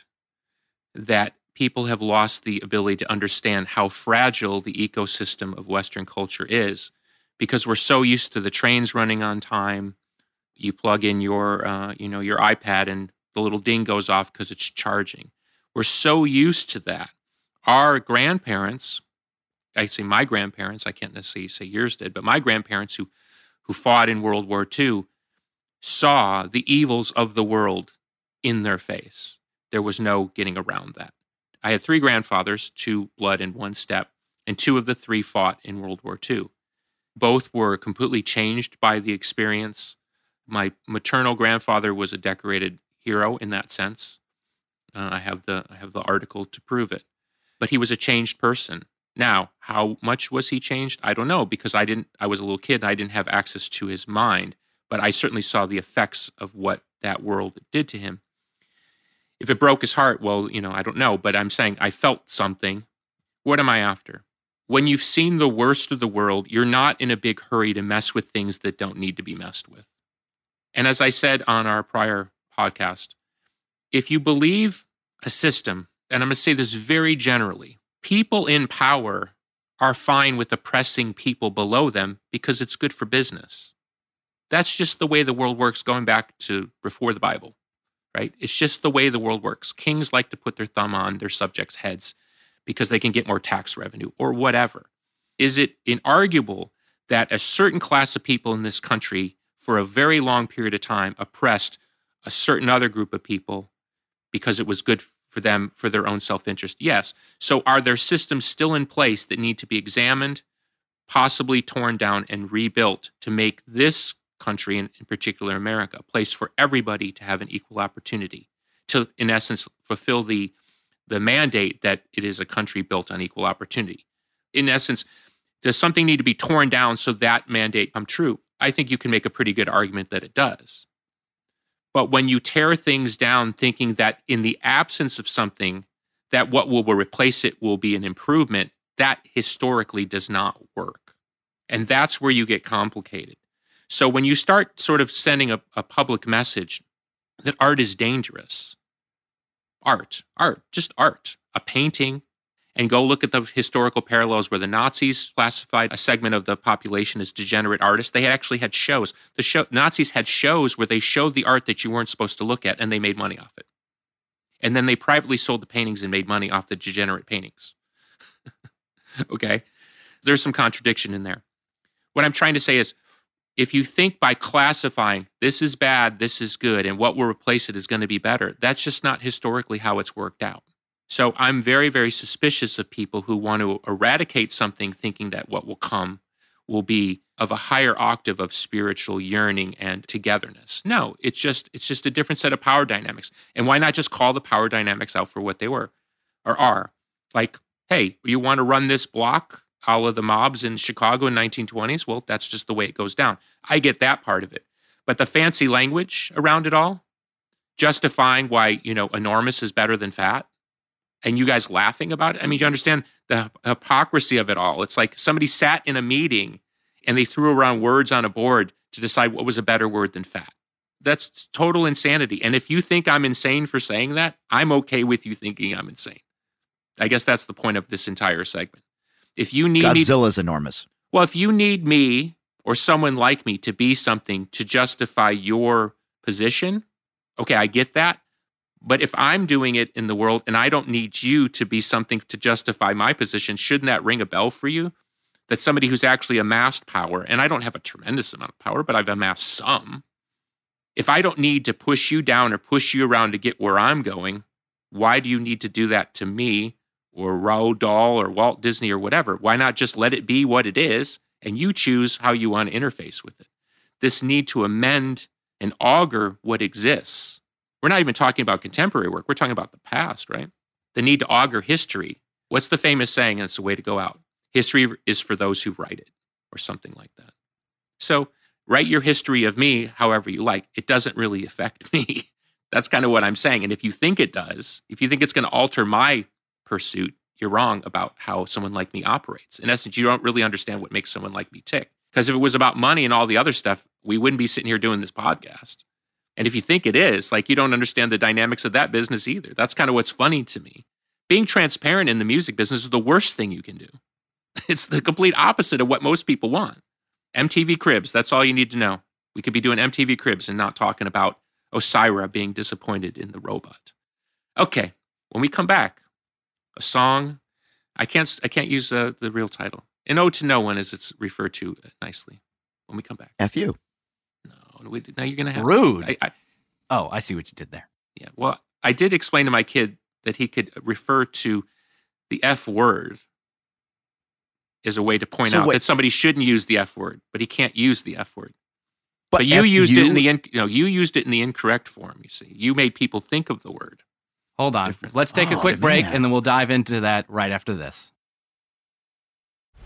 that people have lost the ability to understand how fragile the ecosystem of Western culture is because we're so used to the trains running on time. You plug in your, uh, you know, your iPad and the little ding goes off because it's charging. We're so used to that our grandparents, I say my grandparents, I can't necessarily say yours did, but my grandparents who who fought in World War II saw the evils of the world in their face. There was no getting around that. I had three grandfathers, two blood and one step, and two of the three fought in World War II. Both were completely changed by the experience. My maternal grandfather was a decorated hero in that sense. Uh, I have the I have the article to prove it but he was a changed person. Now, how much was he changed? I don't know because I didn't I was a little kid and I didn't have access to his mind, but I certainly saw the effects of what that world did to him. If it broke his heart, well, you know, I don't know, but I'm saying I felt something. What am I after? When you've seen the worst of the world, you're not in a big hurry to mess with things that don't need to be messed with. And as I said on our prior podcast, if you believe a system and I'm going to say this very generally people in power are fine with oppressing people below them because it's good for business. That's just the way the world works, going back to before the Bible, right? It's just the way the world works. Kings like to put their thumb on their subjects' heads because they can get more tax revenue or whatever. Is it inarguable that a certain class of people in this country, for a very long period of time, oppressed a certain other group of people because it was good for them for their own self interest? Yes. So are there systems still in place that need to be examined, possibly torn down and rebuilt to make this country, and in particular America, a place for everybody to have an equal opportunity to, in essence, fulfill the the mandate that it is a country built on equal opportunity. In essence, does something need to be torn down so that mandate come true? I think you can make a pretty good argument that it does. But when you tear things down thinking that in the absence of something, that what will replace it will be an improvement, that historically does not work. And that's where you get complicated. So when you start sort of sending a, a public message that art is dangerous, art, art, just art, a painting, and go look at the historical parallels where the Nazis classified a segment of the population as degenerate artists. They had actually had shows. The show, Nazis had shows where they showed the art that you weren't supposed to look at, and they made money off it. And then they privately sold the paintings and made money off the degenerate paintings. okay, there's some contradiction in there. What I'm trying to say is, if you think by classifying this is bad, this is good, and what will replace it is going to be better, that's just not historically how it's worked out. So I'm very, very suspicious of people who want to eradicate something thinking that what will come will be of a higher octave of spiritual yearning and togetherness. No, it's just it's just a different set of power dynamics. And why not just call the power dynamics out for what they were or are? Like, hey, you want to run this block all of the mobs in Chicago in 1920s? Well, that's just the way it goes down. I get that part of it. But the fancy language around it all, justifying why, you know, enormous is better than fat, and you guys laughing about it. I mean, you understand the hypocrisy of it all. It's like somebody sat in a meeting and they threw around words on a board to decide what was a better word than fat. That's total insanity. And if you think I'm insane for saying that, I'm okay with you thinking I'm insane. I guess that's the point of this entire segment. If you need Godzilla's me, enormous. Well, if you need me or someone like me to be something to justify your position, okay, I get that. But if I'm doing it in the world and I don't need you to be something to justify my position, shouldn't that ring a bell for you? That somebody who's actually amassed power, and I don't have a tremendous amount of power, but I've amassed some. If I don't need to push you down or push you around to get where I'm going, why do you need to do that to me or Roald Dahl or Walt Disney or whatever? Why not just let it be what it is and you choose how you want to interface with it? This need to amend and augur what exists we're not even talking about contemporary work. We're talking about the past, right? The need to augur history. What's the famous saying? And it's the way to go out. History is for those who write it, or something like that. So write your history of me however you like. It doesn't really affect me. That's kind of what I'm saying. And if you think it does, if you think it's going to alter my pursuit, you're wrong about how someone like me operates. In essence, you don't really understand what makes someone like me tick. Because if it was about money and all the other stuff, we wouldn't be sitting here doing this podcast. And if you think it is, like you don't understand the dynamics of that business either. That's kind of what's funny to me. Being transparent in the music business is the worst thing you can do. It's the complete opposite of what most people want. MTV Cribs, that's all you need to know. We could be doing MTV Cribs and not talking about Osira being disappointed in the robot. Okay, when we come back, a song. I can't I can't use uh, the real title. An ode to no one, as it's referred to nicely. When we come back, f you. Now you're going to have rude. I, I, oh, I see what you did there. Yeah. Well, I did explain to my kid that he could refer to the F word as a way to point so out wait. that somebody shouldn't use the F word, but he can't use the F word. But, but you F used you? it in the in, you know you used it in the incorrect form. You see, you made people think of the word. Hold on, let's take oh, a quick man. break, and then we'll dive into that right after this.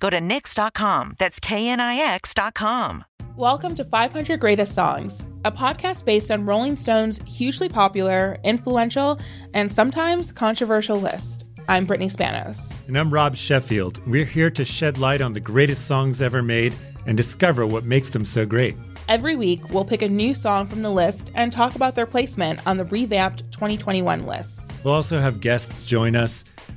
Go to Knix.com. That's KNIX.com. Welcome to 500 Greatest Songs, a podcast based on Rolling Stone's hugely popular, influential, and sometimes controversial list. I'm Brittany Spanos. And I'm Rob Sheffield. We're here to shed light on the greatest songs ever made and discover what makes them so great. Every week, we'll pick a new song from the list and talk about their placement on the revamped 2021 list. We'll also have guests join us,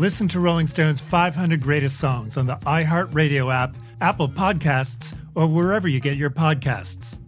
Listen to Rolling Stone's 500 Greatest Songs on the iHeartRadio app, Apple Podcasts, or wherever you get your podcasts.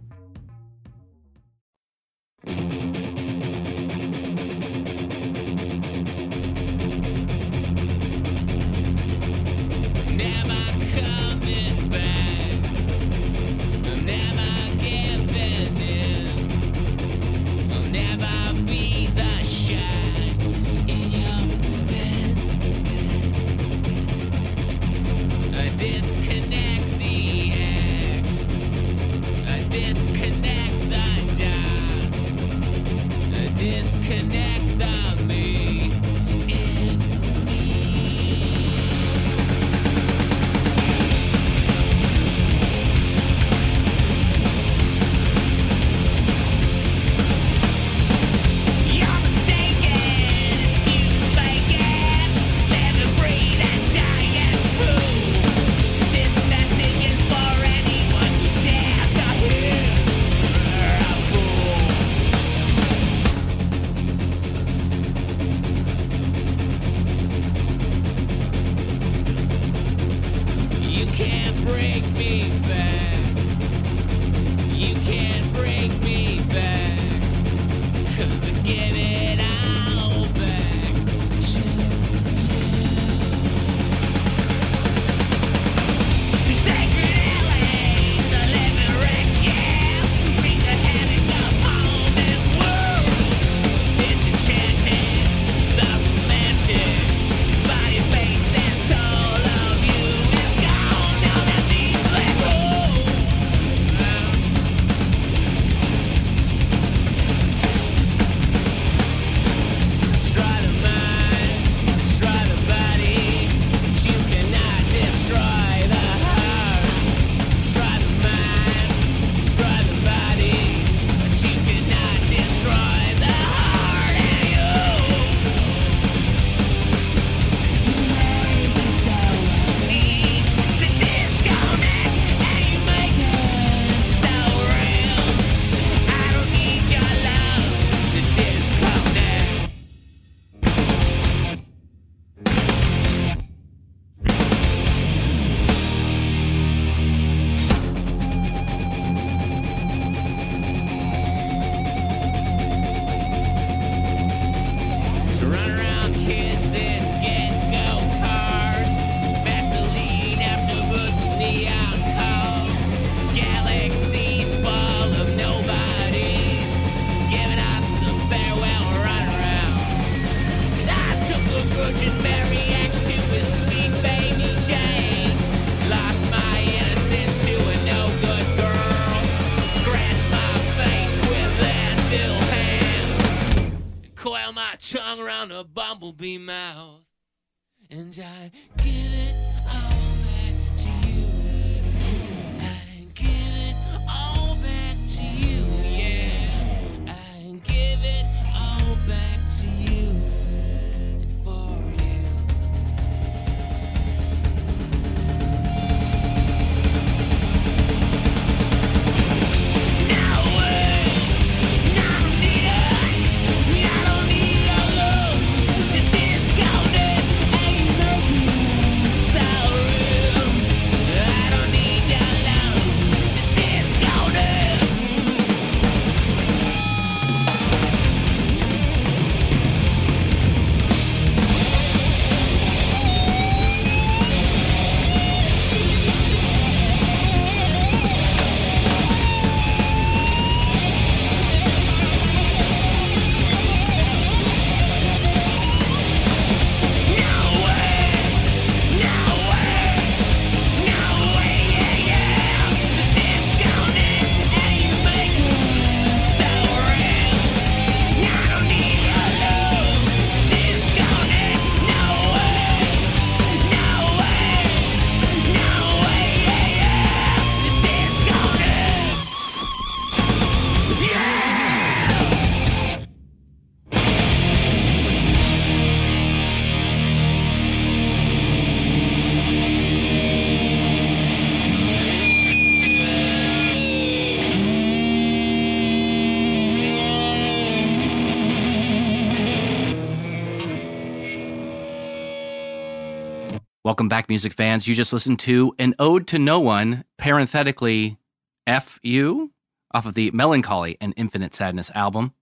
Welcome back, music fans. You just listened to an ode to no one, parenthetically, F you, off of the Mellon Collie and Infinite Sadness album.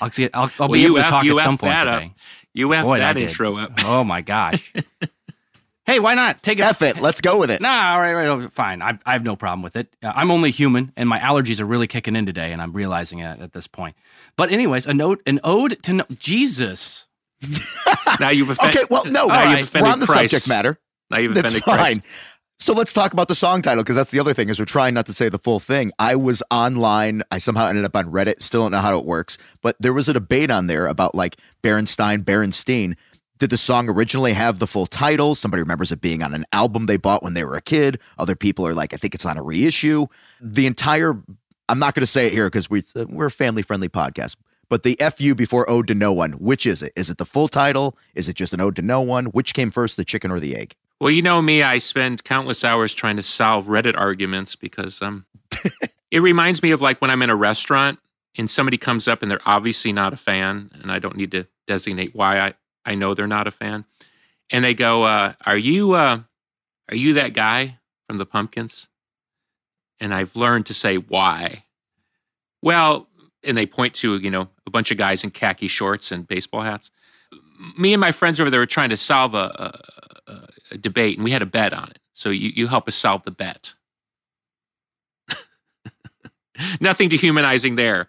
I'll, see, I'll, I'll Well, be you able to F- talk you at some F point that up. today. You F Boy, that intro up. Oh my gosh. hey, why not take it? It. Let's go with it. Nah, all right, all right, fine. I, I have no problem with it. Uh, I'm only human, and my allergies are really kicking in today, and I'm realizing it at this point. But anyways, a note, an ode to no- Jesus. now you've offended. Okay, well, no, now All you've right. offended we're on the Christ. subject matter. Now you've That's fine. Christ. So let's talk about the song title because that's the other thing is we're trying not to say the full thing. I was online. I somehow ended up on Reddit. Still don't know how it works, but there was a debate on there about like Berenstein, Berenstein. Did the song originally have the full title? Somebody remembers it being on an album they bought when they were a kid. Other people are like, I think it's on a reissue. The entire, I'm not going to say it here because we, we're a family friendly podcast, but the FU before Ode to No One, which is it? Is it the full title? Is it just an Ode to No One? Which came first, the chicken or the egg? Well, you know me, I spend countless hours trying to solve Reddit arguments because um, it reminds me of like when I'm in a restaurant and somebody comes up and they're obviously not a fan, and I don't need to designate why I, I know they're not a fan. And they go, uh, "Are you uh, are you that guy from the Pumpkins?" And I've learned to say why. Well, and they point to you know a bunch of guys in khaki shorts and baseball hats. Me and my friends over there were trying to solve a, a, a, a debate, and we had a bet on it. So you, you help us solve the bet. Nothing dehumanizing there.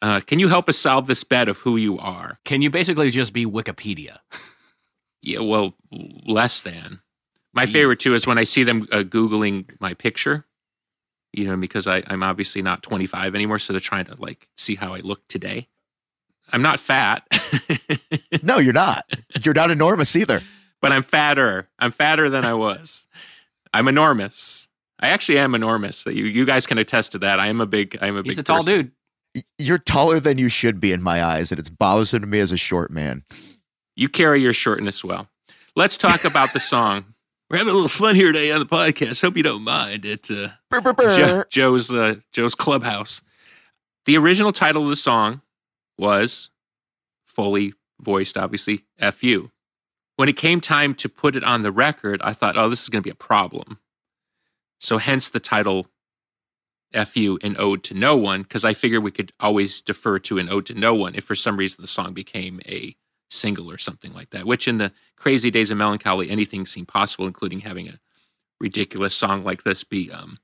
Uh, can you help us solve this bet of who you are? Can you basically just be Wikipedia? Yeah, well, less than. My Jeez. favorite too is when I see them uh, googling my picture. You know, because I, I'm obviously not 25 anymore, so they're trying to like see how I look today. I'm not fat, No, you're not. You're not enormous either. But I'm fatter. I'm fatter than I was. I'm enormous. I actually am enormous. You you guys can attest to that. I am a big. I am a big. He's a tall person. dude. You're taller than you should be in my eyes, and it's bothersome to me as a short man. You carry your shortness well. Let's talk about the song. We're having a little fun here today on the podcast. Hope you don't mind it. Uh, Brr, brr, brr. Jo- Joe's uh, Joe's Clubhouse. The original title of the song was fully voiced, obviously, "Fu." When it came time to put it on the record, I thought, "Oh, this is going to be a problem." So, hence the title "Fu" an ode to no one, because I figured we could always defer to an ode to no one if, for some reason, the song became a single or something like that. Which, in the crazy days of Mellon Collie, anything seemed possible, including having a ridiculous song like this be um,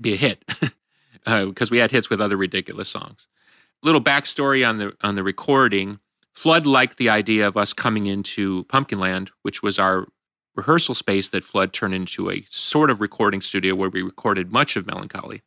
be a hit because we had hits with other ridiculous songs. Little backstory on the on the recording. Flood liked the idea of us coming into Pumpkinland, which was our rehearsal space that Flood turned into a sort of recording studio where we recorded much of Mellon Collie.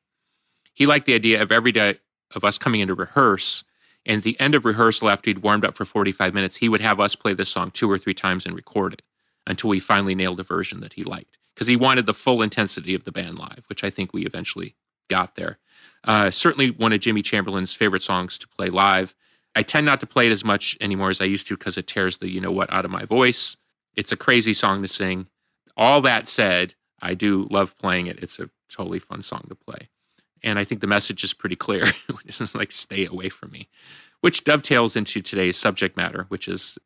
He liked the idea of every day of us coming in to rehearse And at the end of rehearsal, after he'd warmed up for 45 minutes, he would have us play this song two or three times and record it until we finally nailed a version that he liked. Because he wanted the full intensity of the band live, which I think we eventually got there. Uh, certainly one of Jimmy Chamberlin's favorite songs to play live. I tend not to play it as much anymore as I used to because it tears the you know what out of my voice. It's a crazy song to sing. All that said, I do love playing it. It's a totally fun song to play. And I think the message is pretty clear. it's like stay away from me, which dovetails into today's subject matter, which is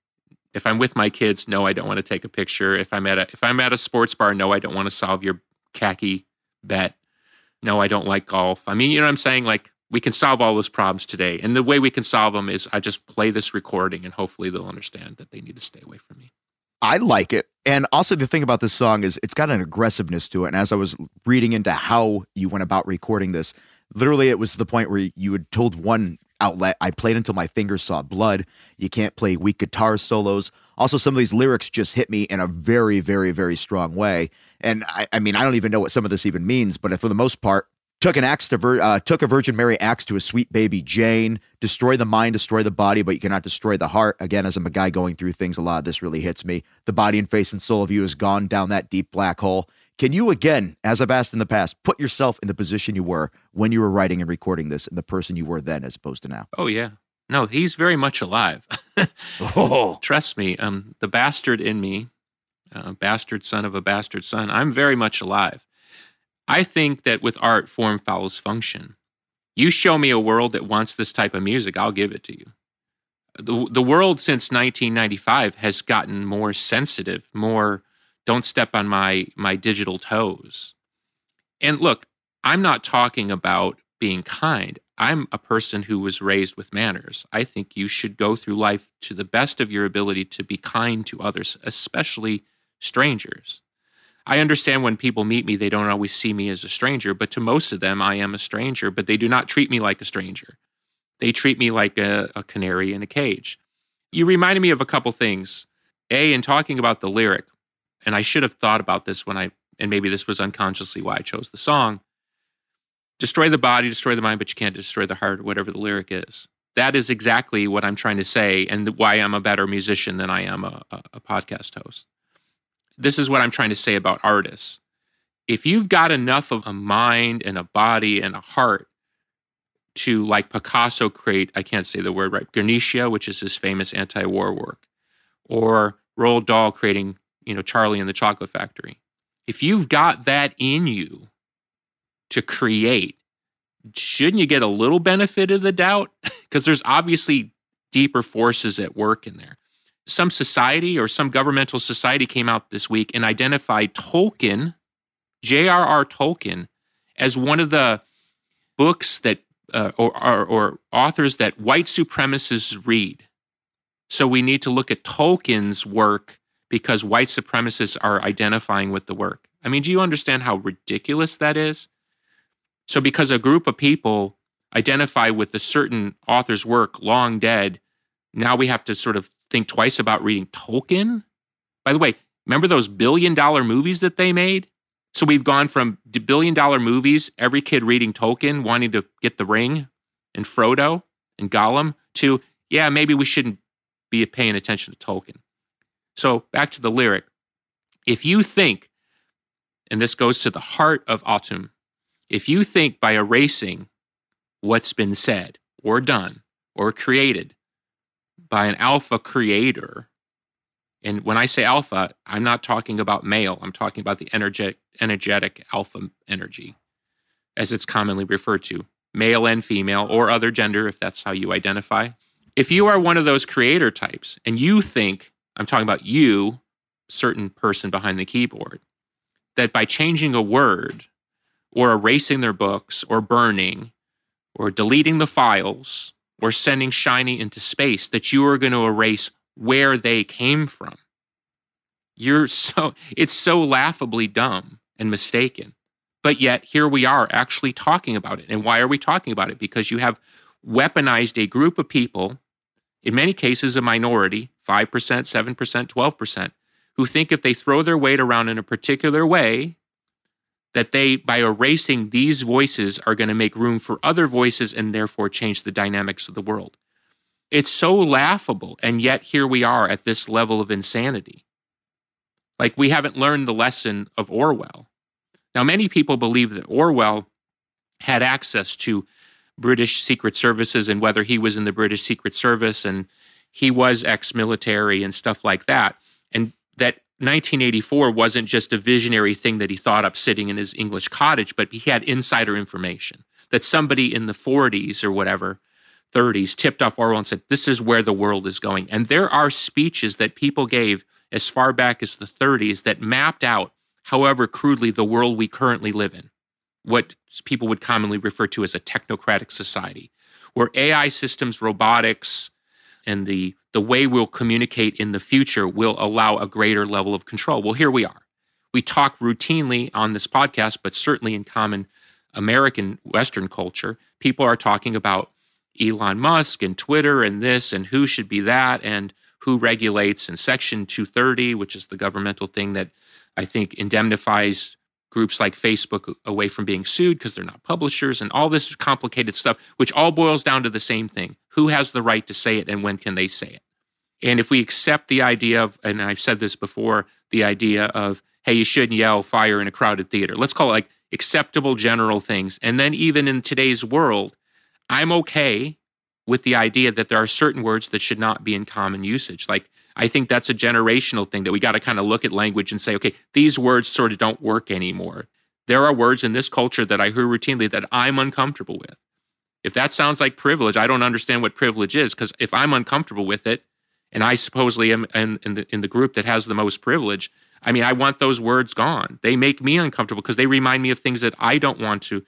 if I'm with my kids, no, I don't want to take a picture. If I'm at a if I'm at a sports bar, no, I don't want to solve your khaki bet. No, I don't like golf. I mean, you know what I'm saying? Like we can solve all those problems today. And the way we can solve them is I just play this recording and hopefully they'll understand that they need to stay away from me. I like it. And also, the thing about this song is it's got an aggressiveness to it. And as I was reading into how you went about recording this, literally, it was the point where you had told one outlet, I played until my fingers saw blood. You can't play weak guitar solos. Also, some of these lyrics just hit me in a very, very, very strong way. And I, I mean, I don't even know what some of this even means, but for the most part, took an axe to Vir- uh, took a Virgin Mary axe to a sweet baby Jane. Destroy the mind, destroy the body, but you cannot destroy the heart. Again, as I'm a guy going through things a lot, this really hits me. The body and face and soul of you has gone down that deep black hole. Can you again, as I've asked in the past, put yourself in the position you were when you were writing and recording this, and the person you were then, as opposed to now? Oh yeah, no, he's very much alive. oh. Trust me, um, the bastard in me, uh, bastard son of a bastard son. I'm very much alive. I think that with art, form follows function. You show me a world that wants this type of music, I'll give it to you. The, the world since 1995 has gotten more sensitive, more don't step on my my digital toes. And look, I'm not talking about being kind. I'm a person who was raised with manners. I think you should go through life to the best of your ability to be kind to others, especially strangers. I understand when people meet me, they don't always see me as a stranger, but to most of them, I am a stranger, but they do not treat me like a stranger. They treat me like a, a canary in a cage. You reminded me of a couple things. A, in talking about the lyric, and I should have thought about this when I, and maybe this was unconsciously why I chose the song destroy the body, destroy the mind, but you can't destroy the heart, whatever the lyric is. That is exactly what I'm trying to say, and why I'm a better musician than I am a, a, a podcast host this is what I'm trying to say about artists. If you've got enough of a mind and a body and a heart to, like Picasso, create, I can't say the word right, Guernica, which is his famous anti war work, or Roald Dahl creating, you know, Charlie and the Chocolate Factory. If you've got that in you to create, shouldn't you get a little benefit of the doubt? Because there's obviously deeper forces at work in there some society or some governmental society came out this week and identified Tolkien, J.R.R. Tolkien, as one of the books that uh, or, or, or authors that white supremacists read. So we need to look at Tolkien's work because white supremacists are identifying with the work. I mean, do you understand how ridiculous that is? So because a group of people identify with a certain author's work long dead, now we have to sort of think twice about reading Tolkien. By the way, remember those billion dollar movies that they made? So we've gone from billion dollar movies, every kid reading Tolkien, wanting to get the ring and Frodo and Gollum, to, yeah, maybe we shouldn't be paying attention to Tolkien. So back to the lyric. If you think, and this goes to the heart of ATUM, if you think by erasing what's been said or done or created by an alpha creator. And when I say alpha, I'm not talking about male, I'm talking about the energetic, energetic alpha energy, as it's commonly referred to, male and female, or other gender, if that's how you identify. If you are one of those creator types and you think, I'm talking about you, certain person behind the keyboard, that by changing a word or erasing their books or burning or deleting the files or sending Shiny into space that you are going to erase where they came from. You're so, it's so laughably dumb and mistaken. But yet, here we are actually talking about it. And why are we talking about it? Because you have weaponized a group of people, in many cases a minority, 5%, 7%, 12%, who think if they throw their weight around in a particular way, that they, by erasing these voices, are going to make room for other voices and therefore change the dynamics of the world. It's so laughable. And yet here we are at this level of insanity. Like we haven't learned the lesson of Orwell. Now, many people believe that Orwell had access to British Secret Services and whether he was in the British Secret Service and he was ex military and stuff like that. And that 1984 wasn't just a visionary thing that he thought up sitting in his English cottage, but he had insider information that somebody in the 40s or whatever 30s tipped off Orwell and said, This is where the world is going. And there are speeches that people gave as far back as the 30s that mapped out, however crudely, the world we currently live in, what people would commonly refer to as a technocratic society, where AI systems, robotics, and the, the way we'll communicate in the future will allow a greater level of control. Well, here we are. We talk routinely on this podcast, but certainly in common American Western culture, people are talking about Elon Musk and Twitter and this and who should be that and who regulates and Section 230, which is the governmental thing that I think indemnifies groups like Facebook away from being sued because they're not publishers and all this complicated stuff, which all boils down to the same thing who has the right to say it and when can they say it? And if we accept the idea of, and I've said this before, the idea of, hey, you shouldn't yell fire in a crowded theater, let's call it like acceptable general things. And then even in today's world, I'm okay with the idea that there are certain words that should not be in common usage. Like, I think that's a generational thing that we got to kind of look at language and say, okay, these words sort of don't work anymore. There are words in this culture that I hear routinely that I'm uncomfortable with. If that sounds like privilege, I don't understand what privilege is because if I'm uncomfortable with it, and I supposedly am in, in, the, in the group that has the most privilege, I mean, I want those words gone. They make me uncomfortable because they remind me of things that I don't want to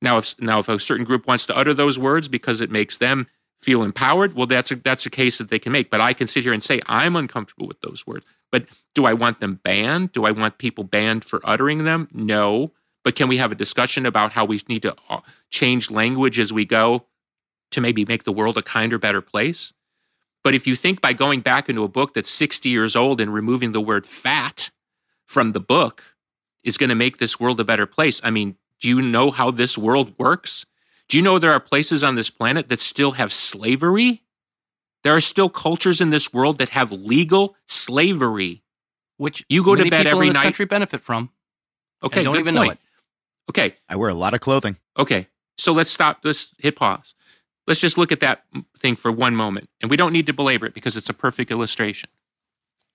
now, if now if a certain group wants to utter those words because it makes them feel empowered, well, that's a, that's a case that they can make. But I can sit here and say I'm uncomfortable with those words. But do I want them banned? Do I want people banned for uttering them? No. But can we have a discussion about how we need to uh, change language as we go to maybe make the world a kinder, better place? But if you think by going back into a book that's 60 years old and removing the word fat from the book is going to make this world a better place, I mean, do you know how this world works? Do you know there are places on this planet that still have slavery? There are still cultures in this world that have legal slavery, which you go to bed every in this night. Country benefit from. Okay, don't good even point. know it. Okay, I wear a lot of clothing. Okay, so let's stop. Let's hit pause. Let's just look at that thing for one moment, and we don't need to belabor it because it's a perfect illustration.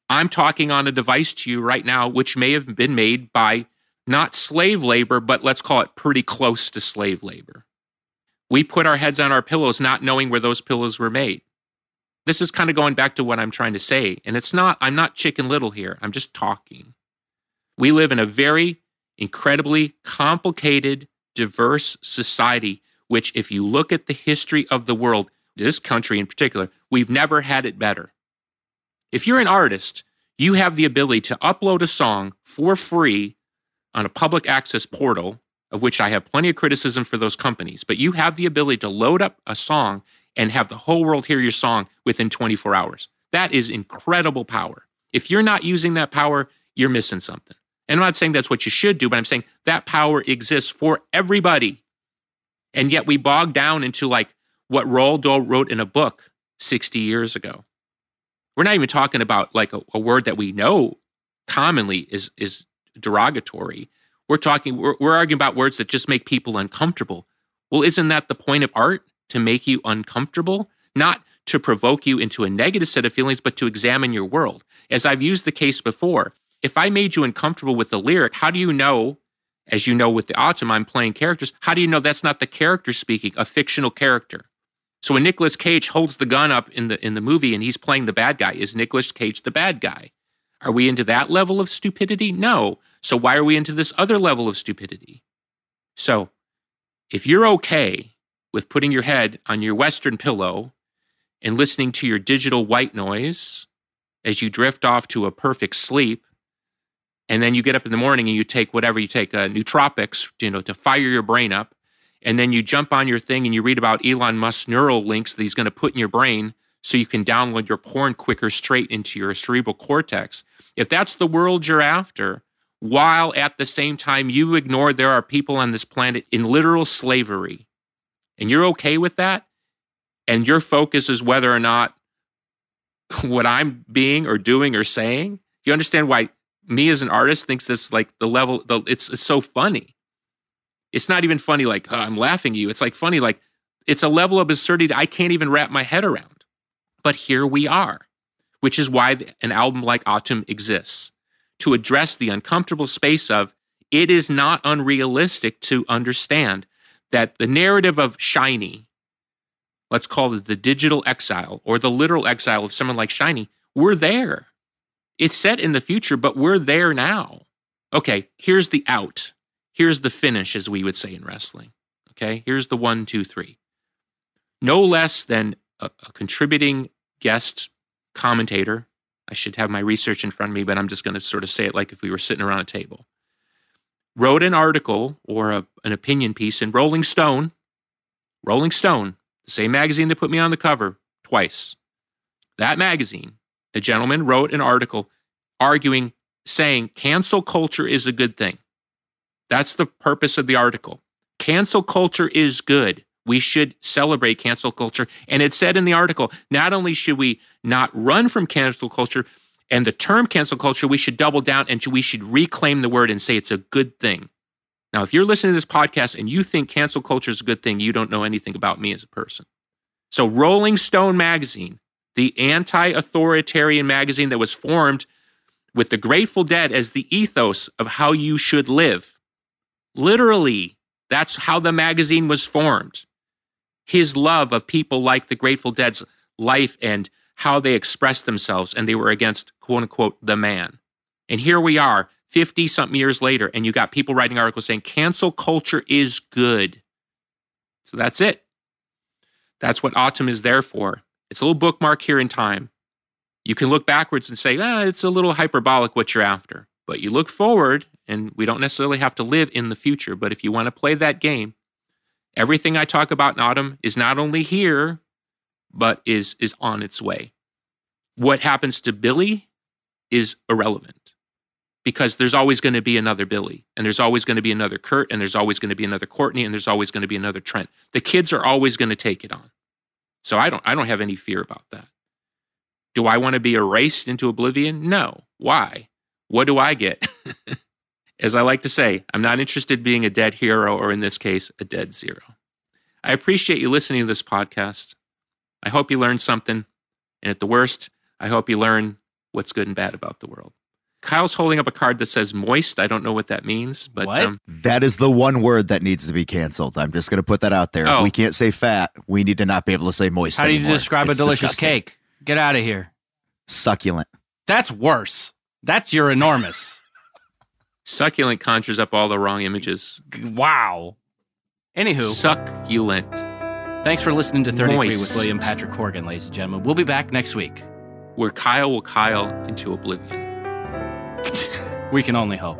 I'm talking on a device to you right now, which may have been made by not slave labor, but let's call it pretty close to slave labor. We put our heads on our pillows not knowing where those pillows were made. This is kind of going back to what I'm trying to say. And it's not, I'm not chicken little here. I'm just talking. We live in a very incredibly complicated, diverse society, which, if you look at the history of the world, this country in particular, we've never had it better. If you're an artist, you have the ability to upload a song for free on a public access portal, of which I have plenty of criticism for those companies, but you have the ability to load up a song and have the whole world hear your song within 24 hours. That is incredible power. If you're not using that power, you're missing something. And I'm not saying that's what you should do, but I'm saying that power exists for everybody. And yet we bog down into like what Roald Dahl wrote in a book 60 years ago. We're not even talking about like a, a word that we know commonly is, is derogatory. We're talking, we're, we're arguing about words that just make people uncomfortable. Well, isn't that the point of art? To make you uncomfortable? Not to provoke you into a negative set of feelings, but to examine your world. As I've used the case before, if I made you uncomfortable with the lyric, how do you know, as you know with the ATUM, I'm playing characters, how do you know that's not the character speaking, a fictional character? So when Nicolas Cage holds the gun up in the in the movie and he's playing the bad guy, is Nicolas Cage the bad guy? Are we into that level of stupidity? No. So why are we into this other level of stupidity? So if you're okay with putting your head on your Western pillow and listening to your digital white noise as you drift off to a perfect sleep, and then you get up in the morning and you take whatever you take, uh, nootropics, you know, to fire your brain up, and then you jump on your thing and you read about Elon Musk's neural links that he's going to put in your brain so you can download your porn quicker straight into your cerebral cortex. If that's the world you're after, while at the same time you ignore there are people on this planet in literal slavery, and you're okay with that, and your focus is whether or not what I'm being or doing or saying, you understand why me as an artist thinks this like the level the, it's it's so funny. It's not even funny like oh, I'm laughing at you. It's like funny like it's a level of absurdity I can't even wrap my head around. But here we are, which is why an album like ATUM exists to address the uncomfortable space of it is not unrealistic to understand that the narrative of Shiny, let's call it the digital exile or the literal exile of someone like Shiny, we're there. It's set in the future, but we're there now. Okay, here's the out. Here's the finish, as we would say in wrestling. Okay, here's the one, two, three. No less than a, a contributing guest commentator. I should have my research in front of me, but I'm just going to sort of say it like if we were sitting around a table. Wrote an article or a, an opinion piece in Rolling Stone. Rolling Stone, the same magazine that put me on the cover twice. That magazine, a gentleman wrote an article arguing, saying cancel culture is a good thing. That's the purpose of the article. Cancel culture is good. We should celebrate cancel culture. And it said in the article not only should we not run from cancel culture and the term cancel culture, we should double down and we should reclaim the word and say it's a good thing. Now, if you're listening to this podcast and you think cancel culture is a good thing, you don't know anything about me as a person. So, Rolling Stone magazine, the anti authoritarian magazine that was formed with the Grateful Dead as the ethos of how you should live, literally, that's how the magazine was formed his love of people like the Grateful Dead's life and how they expressed themselves, and they were against quote unquote the man. And here we are, 50 something years later, and you got people writing articles saying cancel culture is good. So that's it. That's what ATUM is there for. It's a little bookmark here in time. You can look backwards and say, ah, it's a little hyperbolic what you're after. But you look forward, and we don't necessarily have to live in the future. But if you want to play that game, Everything I talk about in ATUM is not only here, but is, is on its way. What happens to Billy is irrelevant because there's always going to be another Billy, and there's always going to be another Kurt, and there's always going to be another Courtney, and there's always going to be another Trent. The kids are always going to take it on. So I don't, I don't have any fear about that. Do I want to be erased into oblivion? No. Why? What do I get? As I like to say, I'm not interested in being a dead hero or in this case, a dead zero. I appreciate you listening to this podcast. I hope you learned something. And at the worst, I hope you learn what's good and bad about the world. Kyle's holding up a card that says moist. I don't know what that means, but um, that is the one word that needs to be canceled. I'm just going to put that out there. Oh. If we can't say fat, we need to not be able to say moist. How do you anymore. describe It's a delicious disgusting. cake? Get out of here. Succulent. That's worse. That's your enormous. Succulent conjures up all the wrong images. wow. Anywho, Succulent. thanks for listening to 33 Moist. with William Patrick Corgan, ladies and gentlemen. We'll be back next week. Where Kyle will Kyle into oblivion. We can only hope.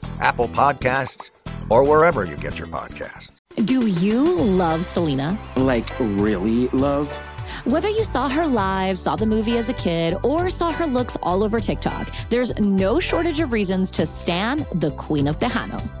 Apple Podcasts, or wherever you get your podcasts. Do you love Selena? Like, really love? Whether you saw her live, saw the movie as a kid, or saw her looks all over TikTok, there's no shortage of reasons to stan the Queen of Tejano.